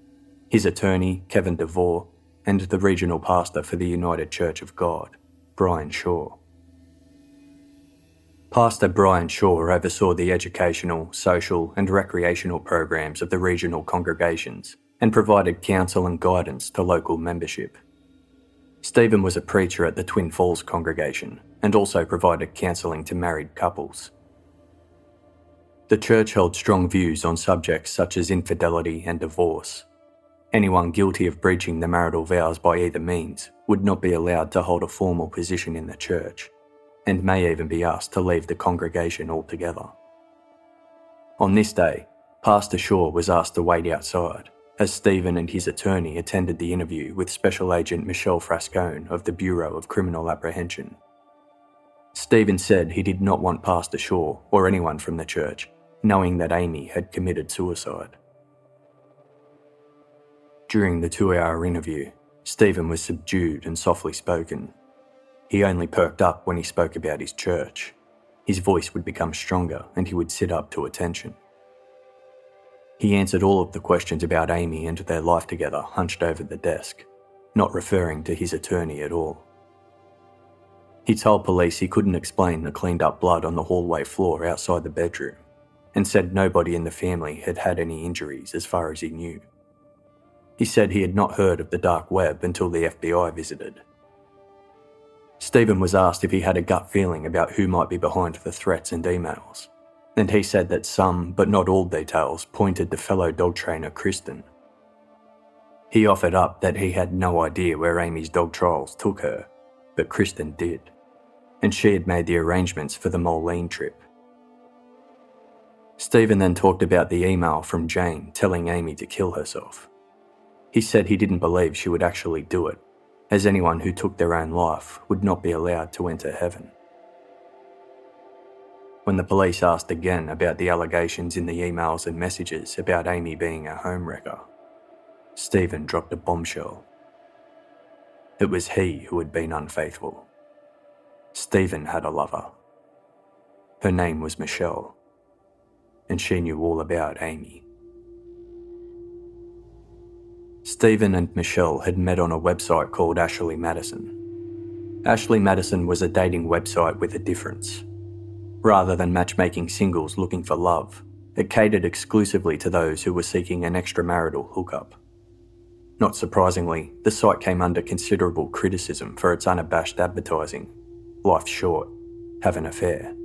his attorney, Kevin DeVore, and the regional pastor for the United Church of God, Brian Shaw. Pastor Brian Shaw oversaw the educational, social, and recreational programs of the regional congregations and provided counsel and guidance to local membership. Stephen was a preacher at the Twin Falls congregation and also provided counselling to married couples. The church held strong views on subjects such as infidelity and divorce, Anyone guilty of breaching the marital vows by either means would not be allowed to hold a formal position in the church, and may even be asked to leave the congregation altogether. On this day, Pastor Shaw was asked to wait outside as Stephen and his attorney attended the interview with Special Agent Michelle Frascone of the Bureau of Criminal Apprehension. Stephen said he did not want Pastor Shaw or anyone from the church knowing that Amy had committed suicide. During the two hour interview, Stephen was subdued and softly spoken. He only perked up when he spoke about his church. His voice would become stronger and he would sit up to attention. He answered all of the questions about Amy and their life together hunched over the desk, not referring to his attorney at all. He told police he couldn't explain the cleaned up blood on the hallway floor outside the bedroom, and said nobody in the family had had any injuries as far as he knew. He said he had not heard of the dark web until the FBI visited. Stephen was asked if he had a gut feeling about who might be behind the threats and emails, and he said that some, but not all details, pointed to fellow dog trainer Kristen. He offered up that he had no idea where Amy's dog trials took her, but Kristen did, and she had made the arrangements for the Moline trip. Stephen then talked about the email from Jane telling Amy to kill herself. He said he didn't believe she would actually do it, as anyone who took their own life would not be allowed to enter heaven. When the police asked again about the allegations in the emails and messages about Amy being a homewrecker, Stephen dropped a bombshell. It was he who had been unfaithful. Stephen had a lover. Her name was Michelle, and she knew all about Amy. Stephen and Michelle had met on a website called Ashley Madison. Ashley Madison was a dating website with a difference. Rather than matchmaking singles looking for love, it catered exclusively to those who were seeking an extramarital hookup. Not surprisingly, the site came under considerable criticism for its unabashed advertising. Life's short, have an affair.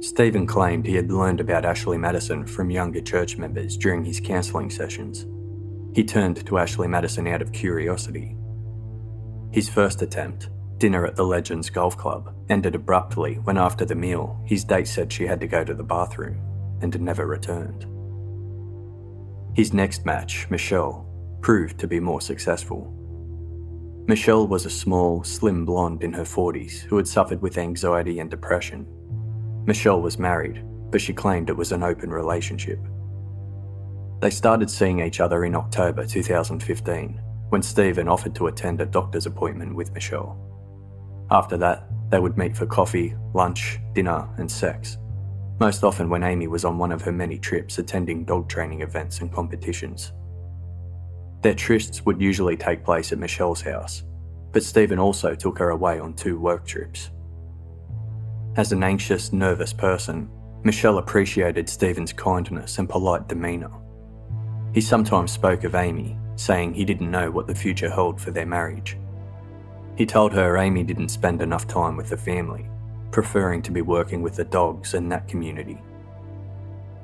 Stephen claimed he had learned about Ashley Madison from younger church members during his counselling sessions he turned to Ashley Madison out of curiosity. His first attempt, dinner at the Legends Golf Club, ended abruptly when after the meal his date said she had to go to the bathroom and never returned. His next match, Michelle, proved to be more successful. Michelle was a small, slim blonde in her 40s who had suffered with anxiety and depression. Michelle was married, but she claimed it was an open relationship. They started seeing each other in October 2015 when Stephen offered to attend a doctor's appointment with Michelle. After that, They would meet for coffee, lunch, dinner, and sex, most often when Amy was on one of her many trips attending dog training events and competitions. Their trysts would usually take place at Michelle's house, but Stephen also took her away on two work trips. As an anxious, nervous person, Michelle appreciated Stephen's kindness and polite demeanour. He sometimes spoke of Amy, saying he didn't know what the future held for their marriage. He told her Amy didn't spend enough time with the family, preferring to be working with the dogs in that community.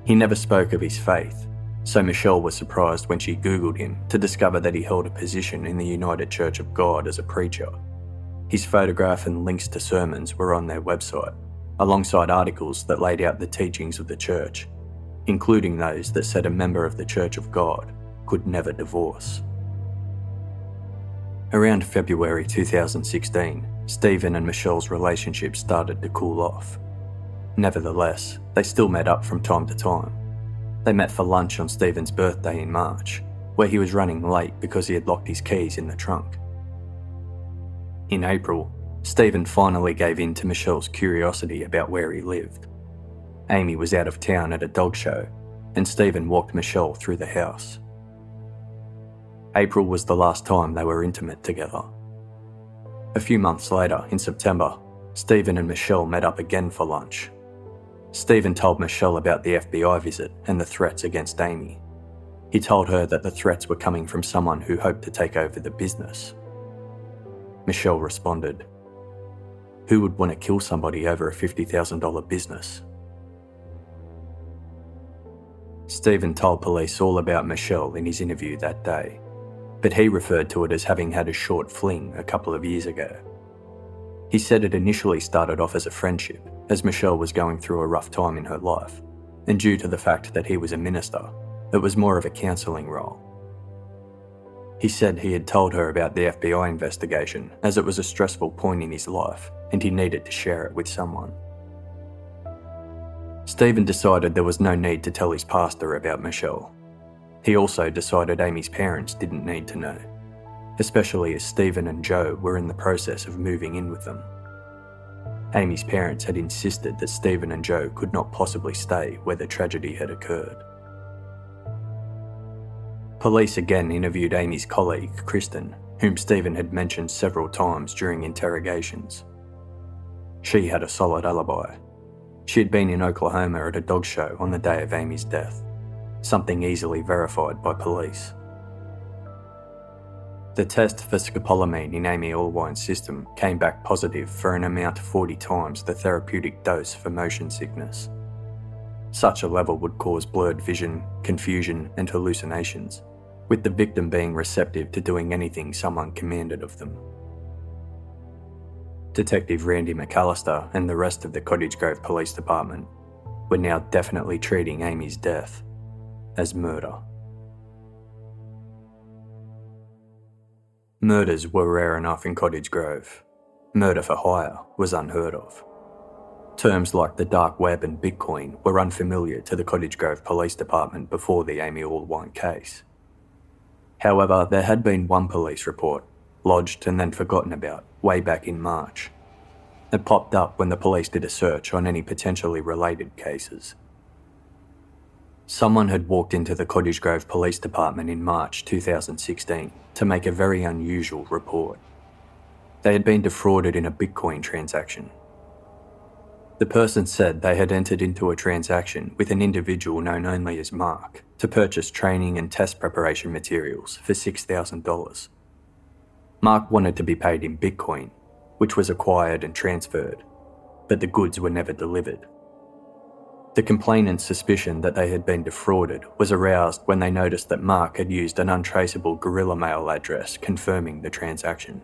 He never spoke of his faith, so Michelle was surprised when she Googled him to discover that he held a position in the United Church of God as a preacher. His photograph and links to sermons were on their website, alongside articles that laid out the teachings of the church, including those that said a member of the Church of God could never divorce. Around February 2016, Stephen and Michelle's relationship started to cool off. Nevertheless, they still met up from time to time. They met for lunch on Stephen's birthday in March, where he was running late because he had locked his keys in the trunk. In April, Stephen finally gave in to Michelle's curiosity about where he lived. Amy was out of town at a dog show, and Stephen walked Michelle through the house. April was the last time they were intimate together. A few months later, in September, Stephen and Michelle met up again for lunch. Stephen told Michelle about the FBI visit and the threats against Amy. He told her that the threats were coming from someone who hoped to take over the business. Michelle responded, Who would want to kill somebody over a $50,000 business? Stephen told police all about Michelle in his interview that day but he referred to it as having had a short fling a couple of years ago. He said it initially started off as a friendship, as Michelle was going through a rough time in her life, and due to the fact that he was a minister, it was more of a counselling role. He said he had told her about the FBI investigation as it was a stressful point in his life and he needed to share it with someone. Stephen decided there was no need to tell his pastor about Michelle he also decided Amy's parents didn't need to know, especially as Stephen and Joe were in the process of moving in with them. Amy's parents had insisted that Stephen and Joe could not possibly stay where the tragedy had occurred. Police again interviewed Amy's colleague, Kristen, whom Stephen had mentioned several times during interrogations. She had a solid alibi. She had been in Oklahoma at a dog show on the day of Amy's death something easily verified by police. The test for scopolamine in Amy Allwine's system came back positive for an amount 40 times the therapeutic dose for motion sickness. Such a level would cause blurred vision, confusion, and hallucinations, with the victim being receptive to doing anything someone commanded of them. Detective Randy McAllister and the rest of the Cottage Grove Police Department were now definitely treating Amy's death as murder. Murders were rare enough in Cottage Grove. Murder for hire was unheard of. Terms like the dark web and Bitcoin were unfamiliar to the Cottage Grove Police Department before the Amy Allwine case. However, there had been one police report, lodged and then forgotten about, way back in March. It popped up when the police did a search on any potentially related cases. Someone had walked into the Cottage Grove Police Department in March 2016 to make a very unusual report. They had been defrauded in a Bitcoin transaction. The person said they had entered into a transaction with an individual known only as Mark to purchase training and test preparation materials for $6,000. Mark wanted to be paid in Bitcoin, which was acquired and transferred, but the goods were never delivered. The complainant's suspicion that they had been defrauded was aroused when they noticed that Mark had used an untraceable Guerrilla Mail address confirming the transaction.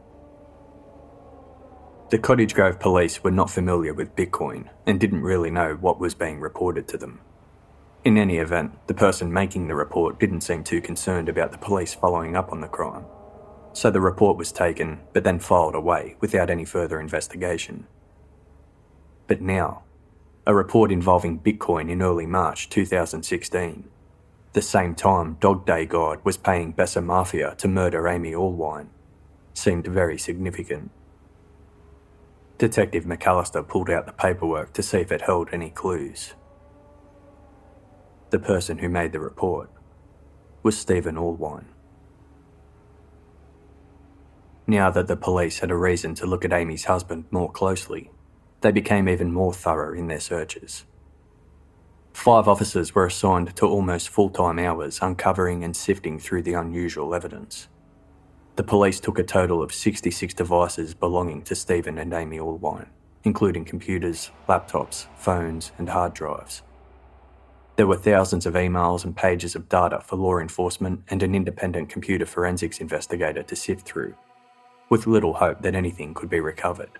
The Cottage Grove police were not familiar with Bitcoin and didn't really know what was being reported to them. In any event, the person making the report didn't seem too concerned about the police following up on the crime. So the report was taken, but then filed away without any further investigation. But now, a report involving Bitcoin in early March 2016. The same time Dog Day God was paying Besa Mafia to murder Amy Allwine seemed very significant. Detective McAllister pulled out the paperwork to see if it held any clues. The person who made the report was Stephen Allwine. Now that the police had a reason to look at Amy's husband more closely, they became even more thorough in their searches. Five officers were assigned to almost full time hours uncovering and sifting through the unusual evidence. The police took a total of 66 devices belonging to Stephen and Amy Allwine, including computers, laptops, phones, and hard drives. There were thousands of emails and pages of data for law enforcement and an independent computer forensics investigator to sift through, with little hope that anything could be recovered.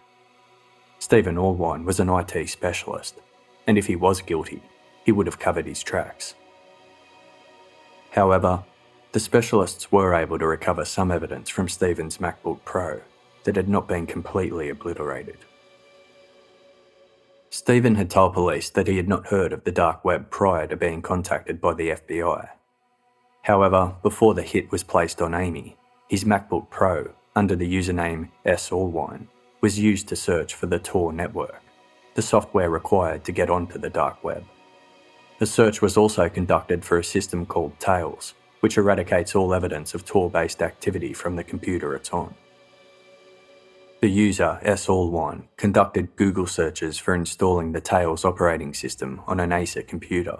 Stephen Allwine was an IT specialist, and if he was guilty, he would have covered his tracks. However, the specialists were able to recover some evidence from Stephen's MacBook Pro that had not been completely obliterated. Stephen had told police that he had not heard of the dark web prior to being contacted by the FBI. However, before the hit was placed on Amy, his MacBook Pro, under the username S. Allwine, was used to search for the Tor network, the software required to get onto the dark web. The search was also conducted for a system called Tails, which eradicates all evidence of Tor based activity from the computer it's on. The user, S. Conducted Google searches for installing the Tails operating system on an Acer computer.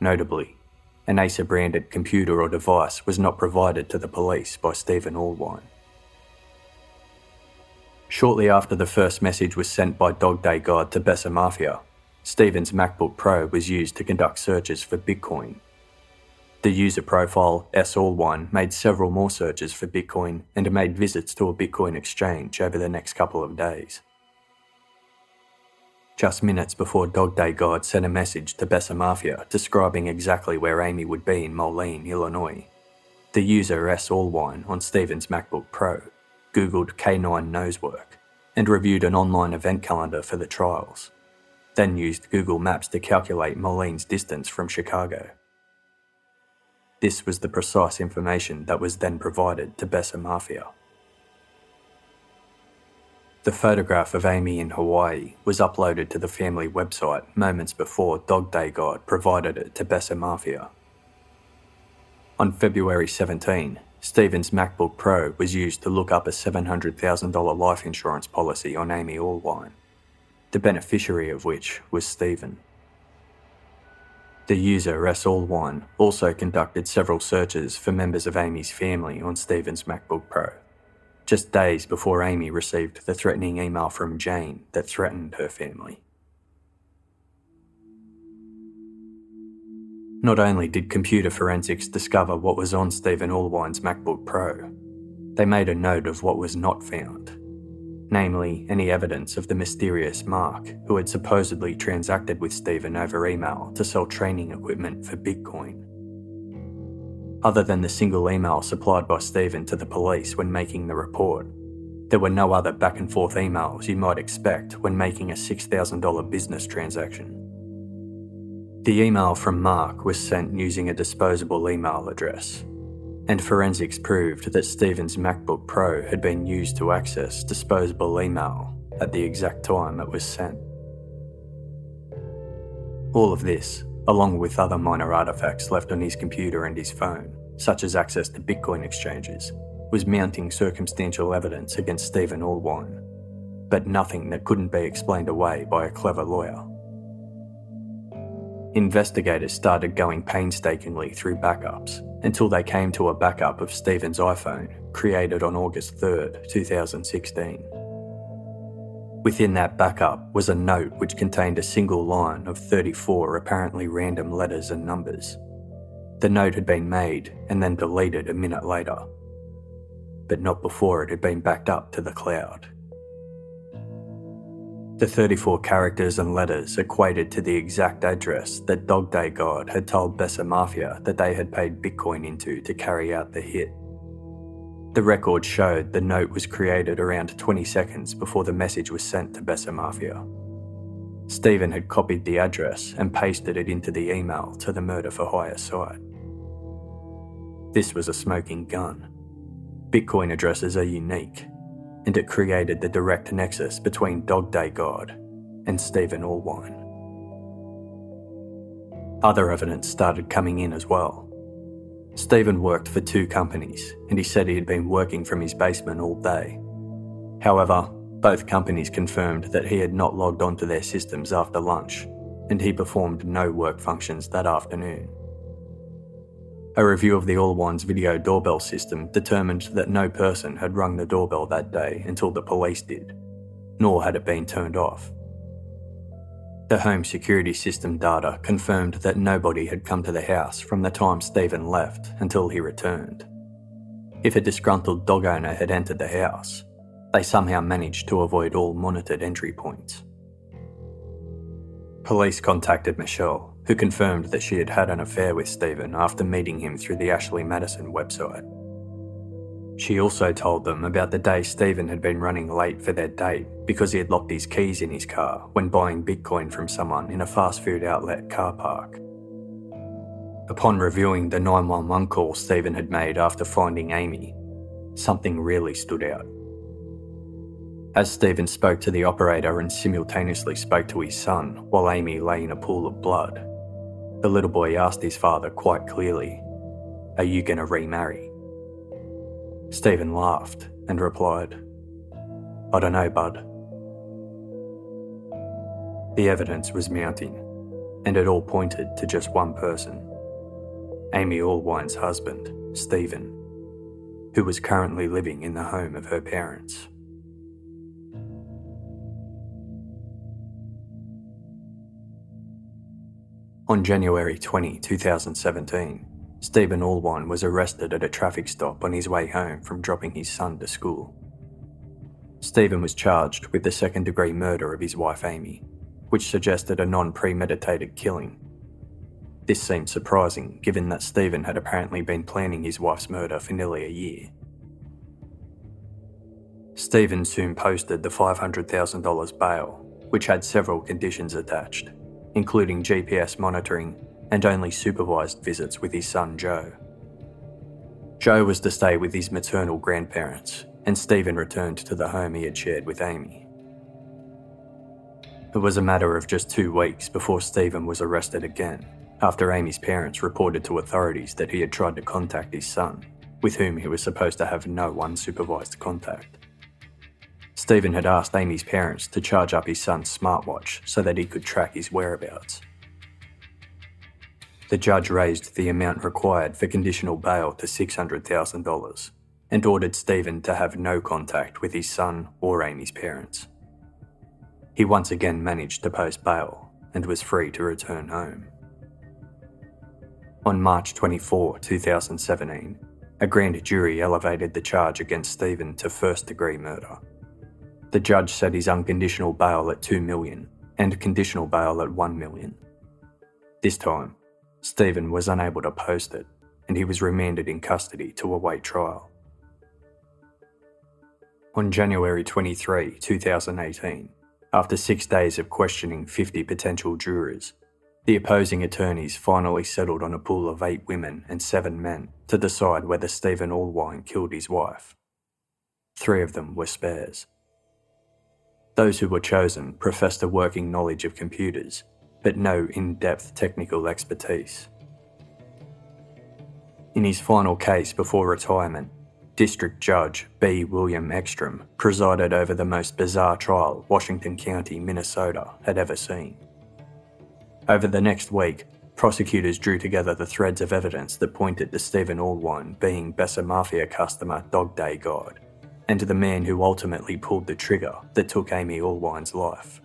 Notably, an Acer branded computer or device was not provided to the police by Stephen Allwine. Shortly after the first message was sent by Dog Day God to Besa Mafia, Stephen's MacBook Pro was used to conduct searches for Bitcoin the user profile, S. Allwine, made several more searches for Bitcoin and made visits to a Bitcoin exchange over the next couple of days. Just minutes before Dog Day God sent a message to Besa Mafia describing exactly where Amy would be in Moline, Illinois, the user S. Allwine on Stephen's MacBook Pro googled K9 Nosework and reviewed an online event calendar for the trials, then used Google Maps to calculate Moline's distance from Chicago. This was the precise information that was then provided to Besa Mafia. The photograph of Amy in Hawaii was uploaded to the family website moments before Dog Day God provided it to Besa Mafia. On February 17, Stephen's MacBook Pro was used to look up a $700,000 life insurance policy on Amy Allwine, the beneficiary of which was Stephen. The user, S. Allwine, also conducted several searches for members of Amy's family on Stephen's MacBook Pro, just days before Amy received the threatening email from Jane that threatened her family. Not only did computer forensics discover what was on Stephen Allwine's MacBook Pro, they made a note of what was not found namely, any evidence of the mysterious Mark who had supposedly transacted with Stephen over email to sell training equipment for Bitcoin. Other than the single email supplied by Stephen to the police when making the report, there were no other back and forth emails you might expect when making a $6,000 business transaction. The email from Mark was sent using a disposable email address, and forensics proved that Stephen's MacBook Pro had been used to access disposable email at the exact time it was sent. All of this, along with other minor artifacts left on his computer and his phone, such as access to Bitcoin exchanges, was mounting circumstantial evidence against Stephen Allwine, but nothing that couldn't be explained away by a clever lawyer. Investigators started going painstakingly through backups until they came to a backup of Stephen's iPhone created on August 3, 2016. Within that backup was a note which contained a single line of 34 apparently random letters and numbers. The note had been made and then deleted a minute later, but not before it had been backed up to the cloud. The 34 characters and letters equated to the exact address that Dog Day God had told Besa Mafia that they had paid Bitcoin into to carry out the hit. The record showed the note was created around 20 seconds before the message was sent to Besa Mafia. Stephen had copied the address and pasted it into the email to the murder for hire site. This was a smoking gun. Bitcoin addresses are unique and it created the direct nexus between Dog Day God and Stephen Allwine. Other evidence started coming in as well. Stephen worked for two companies and he said he had been working from his basement all day. However, both companies confirmed that he had not logged onto their systems after lunch and he performed no work functions that afternoon. A review of the Allwine's video doorbell system determined that no person had rung the doorbell that day until the police did, nor had it been turned off. The home security system data confirmed that nobody had come to the house from the time Stephen left until he returned. If a disgruntled dog owner had entered the house, they somehow managed to avoid all monitored entry points. Police contacted Michelle who confirmed that she had had an affair with Stephen after meeting him through the Ashley Madison website. She also told them about the day Stephen had been running late for their date because he had locked his keys in his car when buying Bitcoin from someone in a fast food outlet car park. Upon reviewing the 911 call Stephen had made after finding Amy, something really stood out. As Stephen spoke to the operator and simultaneously spoke to his son while Amy lay in a pool of blood, the little boy asked his father quite clearly, Are you going to remarry? Stephen laughed and replied, I don't know, bud. The evidence was mounting, and it all pointed to just one person Amy Allwine's husband, Stephen, who was currently living in the home of her parents. On January 20, 2017, Stephen Allwine was arrested at a traffic stop on his way home from dropping his son to school. Stephen was charged with the second degree murder of his wife Amy, which suggested a non premeditated killing. This seemed surprising given that Stephen had apparently been planning his wife's murder for nearly a year. Stephen soon posted the $500,000 bail, which had several conditions attached including GPS monitoring and only supervised visits with his son Joe. Joe was to stay with his maternal grandparents, and Stephen returned to the home he had shared with Amy. It was a matter of just two weeks before Stephen was arrested again, after Amy's parents reported to authorities that he had tried to contact his son, with whom he was supposed to have no unsupervised contact. Stephen had asked Amy's parents to charge up his son's smartwatch so that he could track his whereabouts. The judge raised the amount required for conditional bail to $600,000 and ordered Stephen to have no contact with his son or Amy's parents. He once again managed to post bail and was free to return home. On March 24, 2017, a grand jury elevated the charge against Stephen to first degree murder. The judge set his unconditional bail at 2 million and conditional bail at 1 million. This time, Stephen was unable to post it and he was remanded in custody to await trial. On January 23, 2018, after six days of questioning 50 potential jurors, the opposing attorneys finally settled on a pool of eight women and seven men to decide whether Stephen Allwine killed his wife. Three of them were spares. Those who were chosen professed a working knowledge of computers, but no in depth technical expertise. In his final case before retirement, District Judge B. William Ekstrom presided over the most bizarre trial Washington County, Minnesota had ever seen. Over the next week, prosecutors drew together the threads of evidence that pointed to Stephen Allwine being Besa Mafia customer Dog Day God and to the man who ultimately pulled the trigger that took Amy Allwine's life.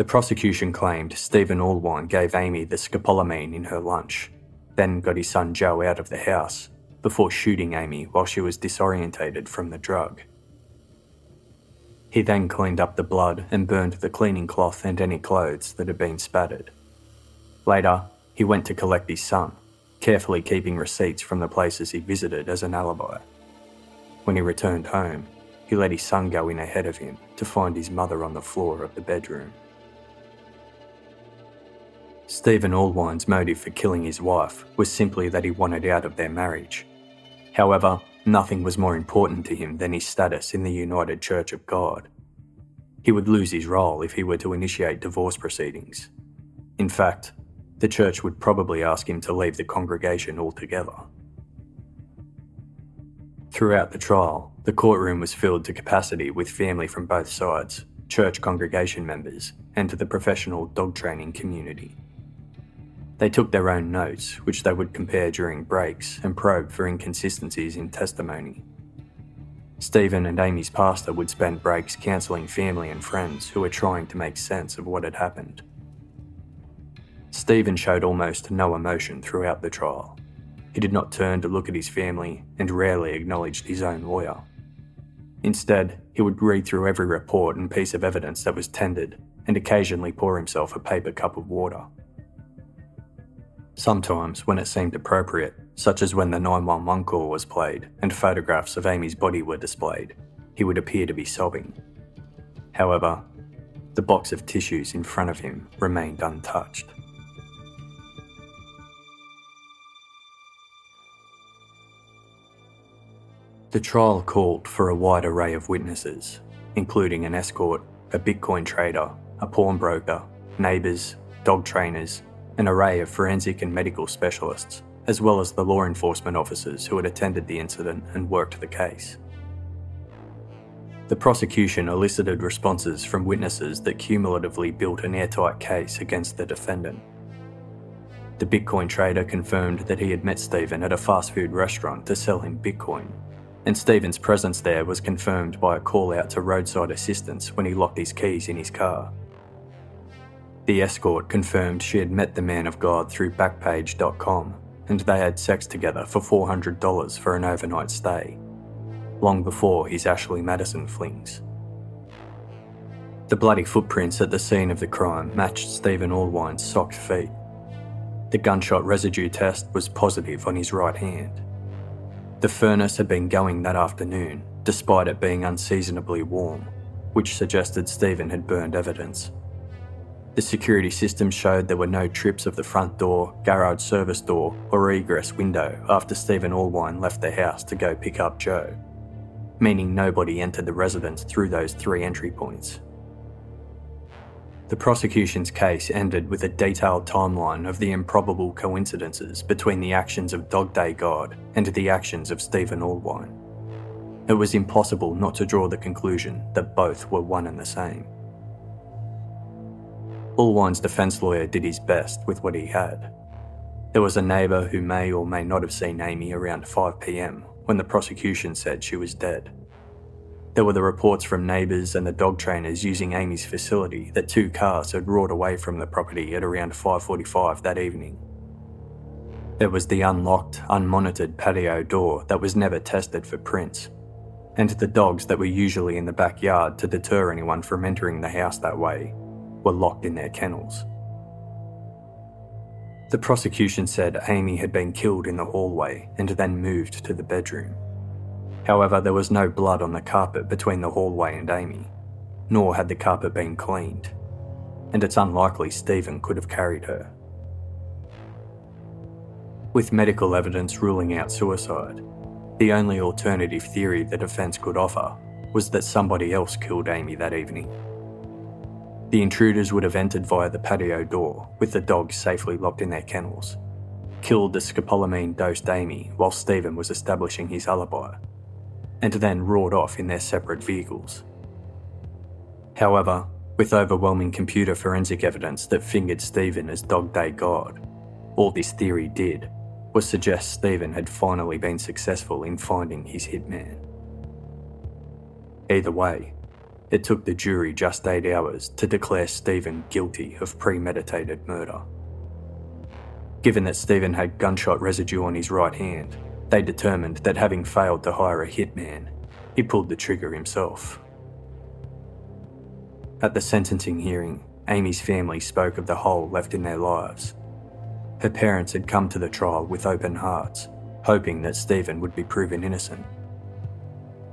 The prosecution claimed Stephen Allwine gave Amy the scopolamine in her lunch, then got his son Joe out of the house before shooting Amy while she was disorientated from the drug. He then cleaned up the blood and burned the cleaning cloth and any clothes that had been spattered. Later, he went to collect his son, carefully keeping receipts from the places he visited as an alibi. When he returned home, he let his son go in ahead of him to find his mother on the floor of the bedroom. Stephen Allwine's motive for killing his wife was simply that he wanted out of their marriage. However, nothing was more important to him than his status in the United Church of God. He would lose his role if he were to initiate divorce proceedings. In fact, the church would probably ask him to leave the congregation altogether. Throughout the trial, the courtroom was filled to capacity with family from both sides, church congregation members, and to the professional dog training community. They took their own notes, which they would compare during breaks and probe for inconsistencies in testimony. Stephen and Amy's pastor would spend breaks counselling family and friends who were trying to make sense of what had happened. Stephen showed almost no emotion throughout the trial. He did not turn to look at his family and rarely acknowledged his own lawyer. Instead, he would read through every report and piece of evidence that was tendered and occasionally pour himself a paper cup of water. Sometimes, when it seemed appropriate, such as when the 911 call was played and photographs of Amy's body were displayed, he would appear to be sobbing. However, the box of tissues in front of him remained untouched. The trial called for a wide array of witnesses, including an escort, a Bitcoin trader, a pawnbroker, neighbours, dog trainers, an array of forensic and medical specialists, as well as the law enforcement officers who had attended the incident and worked the case. The prosecution elicited responses from witnesses that cumulatively built an airtight case against the defendant. The Bitcoin trader confirmed that he had met Stephen at a fast food restaurant to sell him Bitcoin and Stephen's presence there was confirmed by a call out to roadside assistance when he locked his keys in his car. The escort confirmed she had met the man of God through Backpage.com and they had sex together for $400 for an overnight stay, long before his Ashley Madison flings. The bloody footprints at the scene of the crime matched Stephen Allwine's socked feet. The gunshot residue test was positive on his right hand the furnace had been going that afternoon, despite it being unseasonably warm, which suggested Stephen had burned evidence. The security system showed there were no trips of the front door, garage service door, or egress window after Stephen Allwine left the house to go pick up Joe, meaning nobody entered the residence through those three entry points. The prosecution's case ended with a detailed timeline of the improbable coincidences between the actions of Dog Day God and the actions of Stephen Allwine. It was impossible not to draw the conclusion that both were one and the same. Allwine's defence lawyer did his best with what he had. There was a neighbour who may or may not have seen Amy around 5pm when the prosecution said she was dead. There were the reports from neighbours and the dog trainers using Amy's facility that two cars had roared away from the property at around 5:45 that evening. There was the unlocked, unmonitored patio door that was never tested for prints, and the dogs that were usually in the backyard to deter anyone from entering the house that way were locked in their kennels. The prosecution said Amy had been killed in the hallway and then moved to the bedroom. However, there was no blood on the carpet between the hallway and Amy, nor had the carpet been cleaned, and it's unlikely Stephen could have carried her. With medical evidence ruling out suicide, the only alternative theory the defence could offer was that somebody else killed Amy that evening. The intruders would have entered via the patio door, with the dogs safely locked in their kennels, killed the scopolamine dosed Amy while Stephen was establishing his alibi, and then roared off in their separate vehicles. However, with overwhelming computer forensic evidence that fingered Stephen as Dog Day God, all this theory did was suggest Stephen had finally been successful in finding his hitman. Either way, it took the jury just eight hours to declare Stephen guilty of premeditated murder. Given that Stephen had gunshot residue on his right hand, they determined that having failed to hire a hitman, he pulled the trigger himself. At the sentencing hearing, Amy's family spoke of the hole left in their lives. Her parents had come to the trial with open hearts, hoping that Stephen would be proven innocent.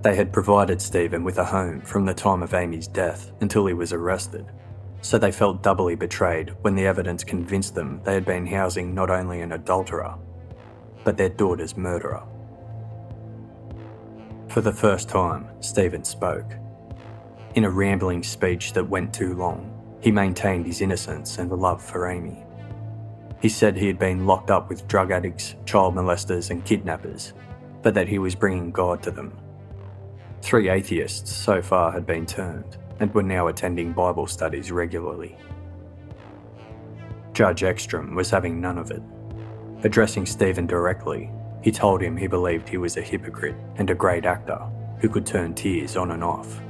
They had provided Stephen with a home from the time of Amy's death until he was arrested, so they felt doubly betrayed when the evidence convinced them they had been housing not only an adulterer, but their daughter's murderer. For the first time, Stephen spoke. In a rambling speech that went too long, he maintained his innocence and the love for Amy. He said he had been locked up with drug addicts, child molesters, and kidnappers, but that he was bringing God to them. Three atheists so far had been turned and were now attending Bible studies regularly. Judge Ekstrom was having none of it. Addressing Stephen directly, he told him he believed he was a hypocrite and a great actor who could turn tears on and off.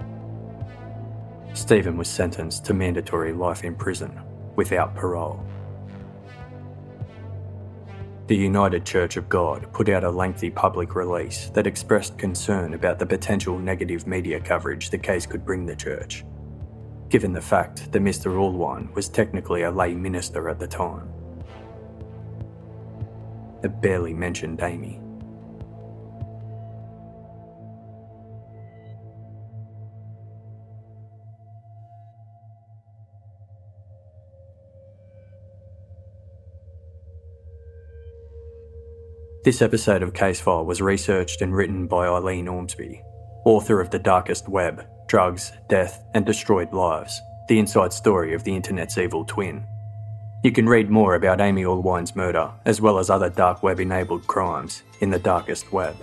Stephen was sentenced to mandatory life in prison without parole. The United Church of God put out a lengthy public release that expressed concern about the potential negative media coverage the case could bring the church, given the fact that Mr. Allwine was technically a lay minister at the time. It barely mentioned Amy. This episode of Case File was researched and written by Eileen Ormsby, author of The Darkest Web Drugs, Death, and Destroyed Lives The Inside Story of the Internet's Evil Twin. You can read more about Amy Allwine's murder, as well as other dark web enabled crimes, in The Darkest Web.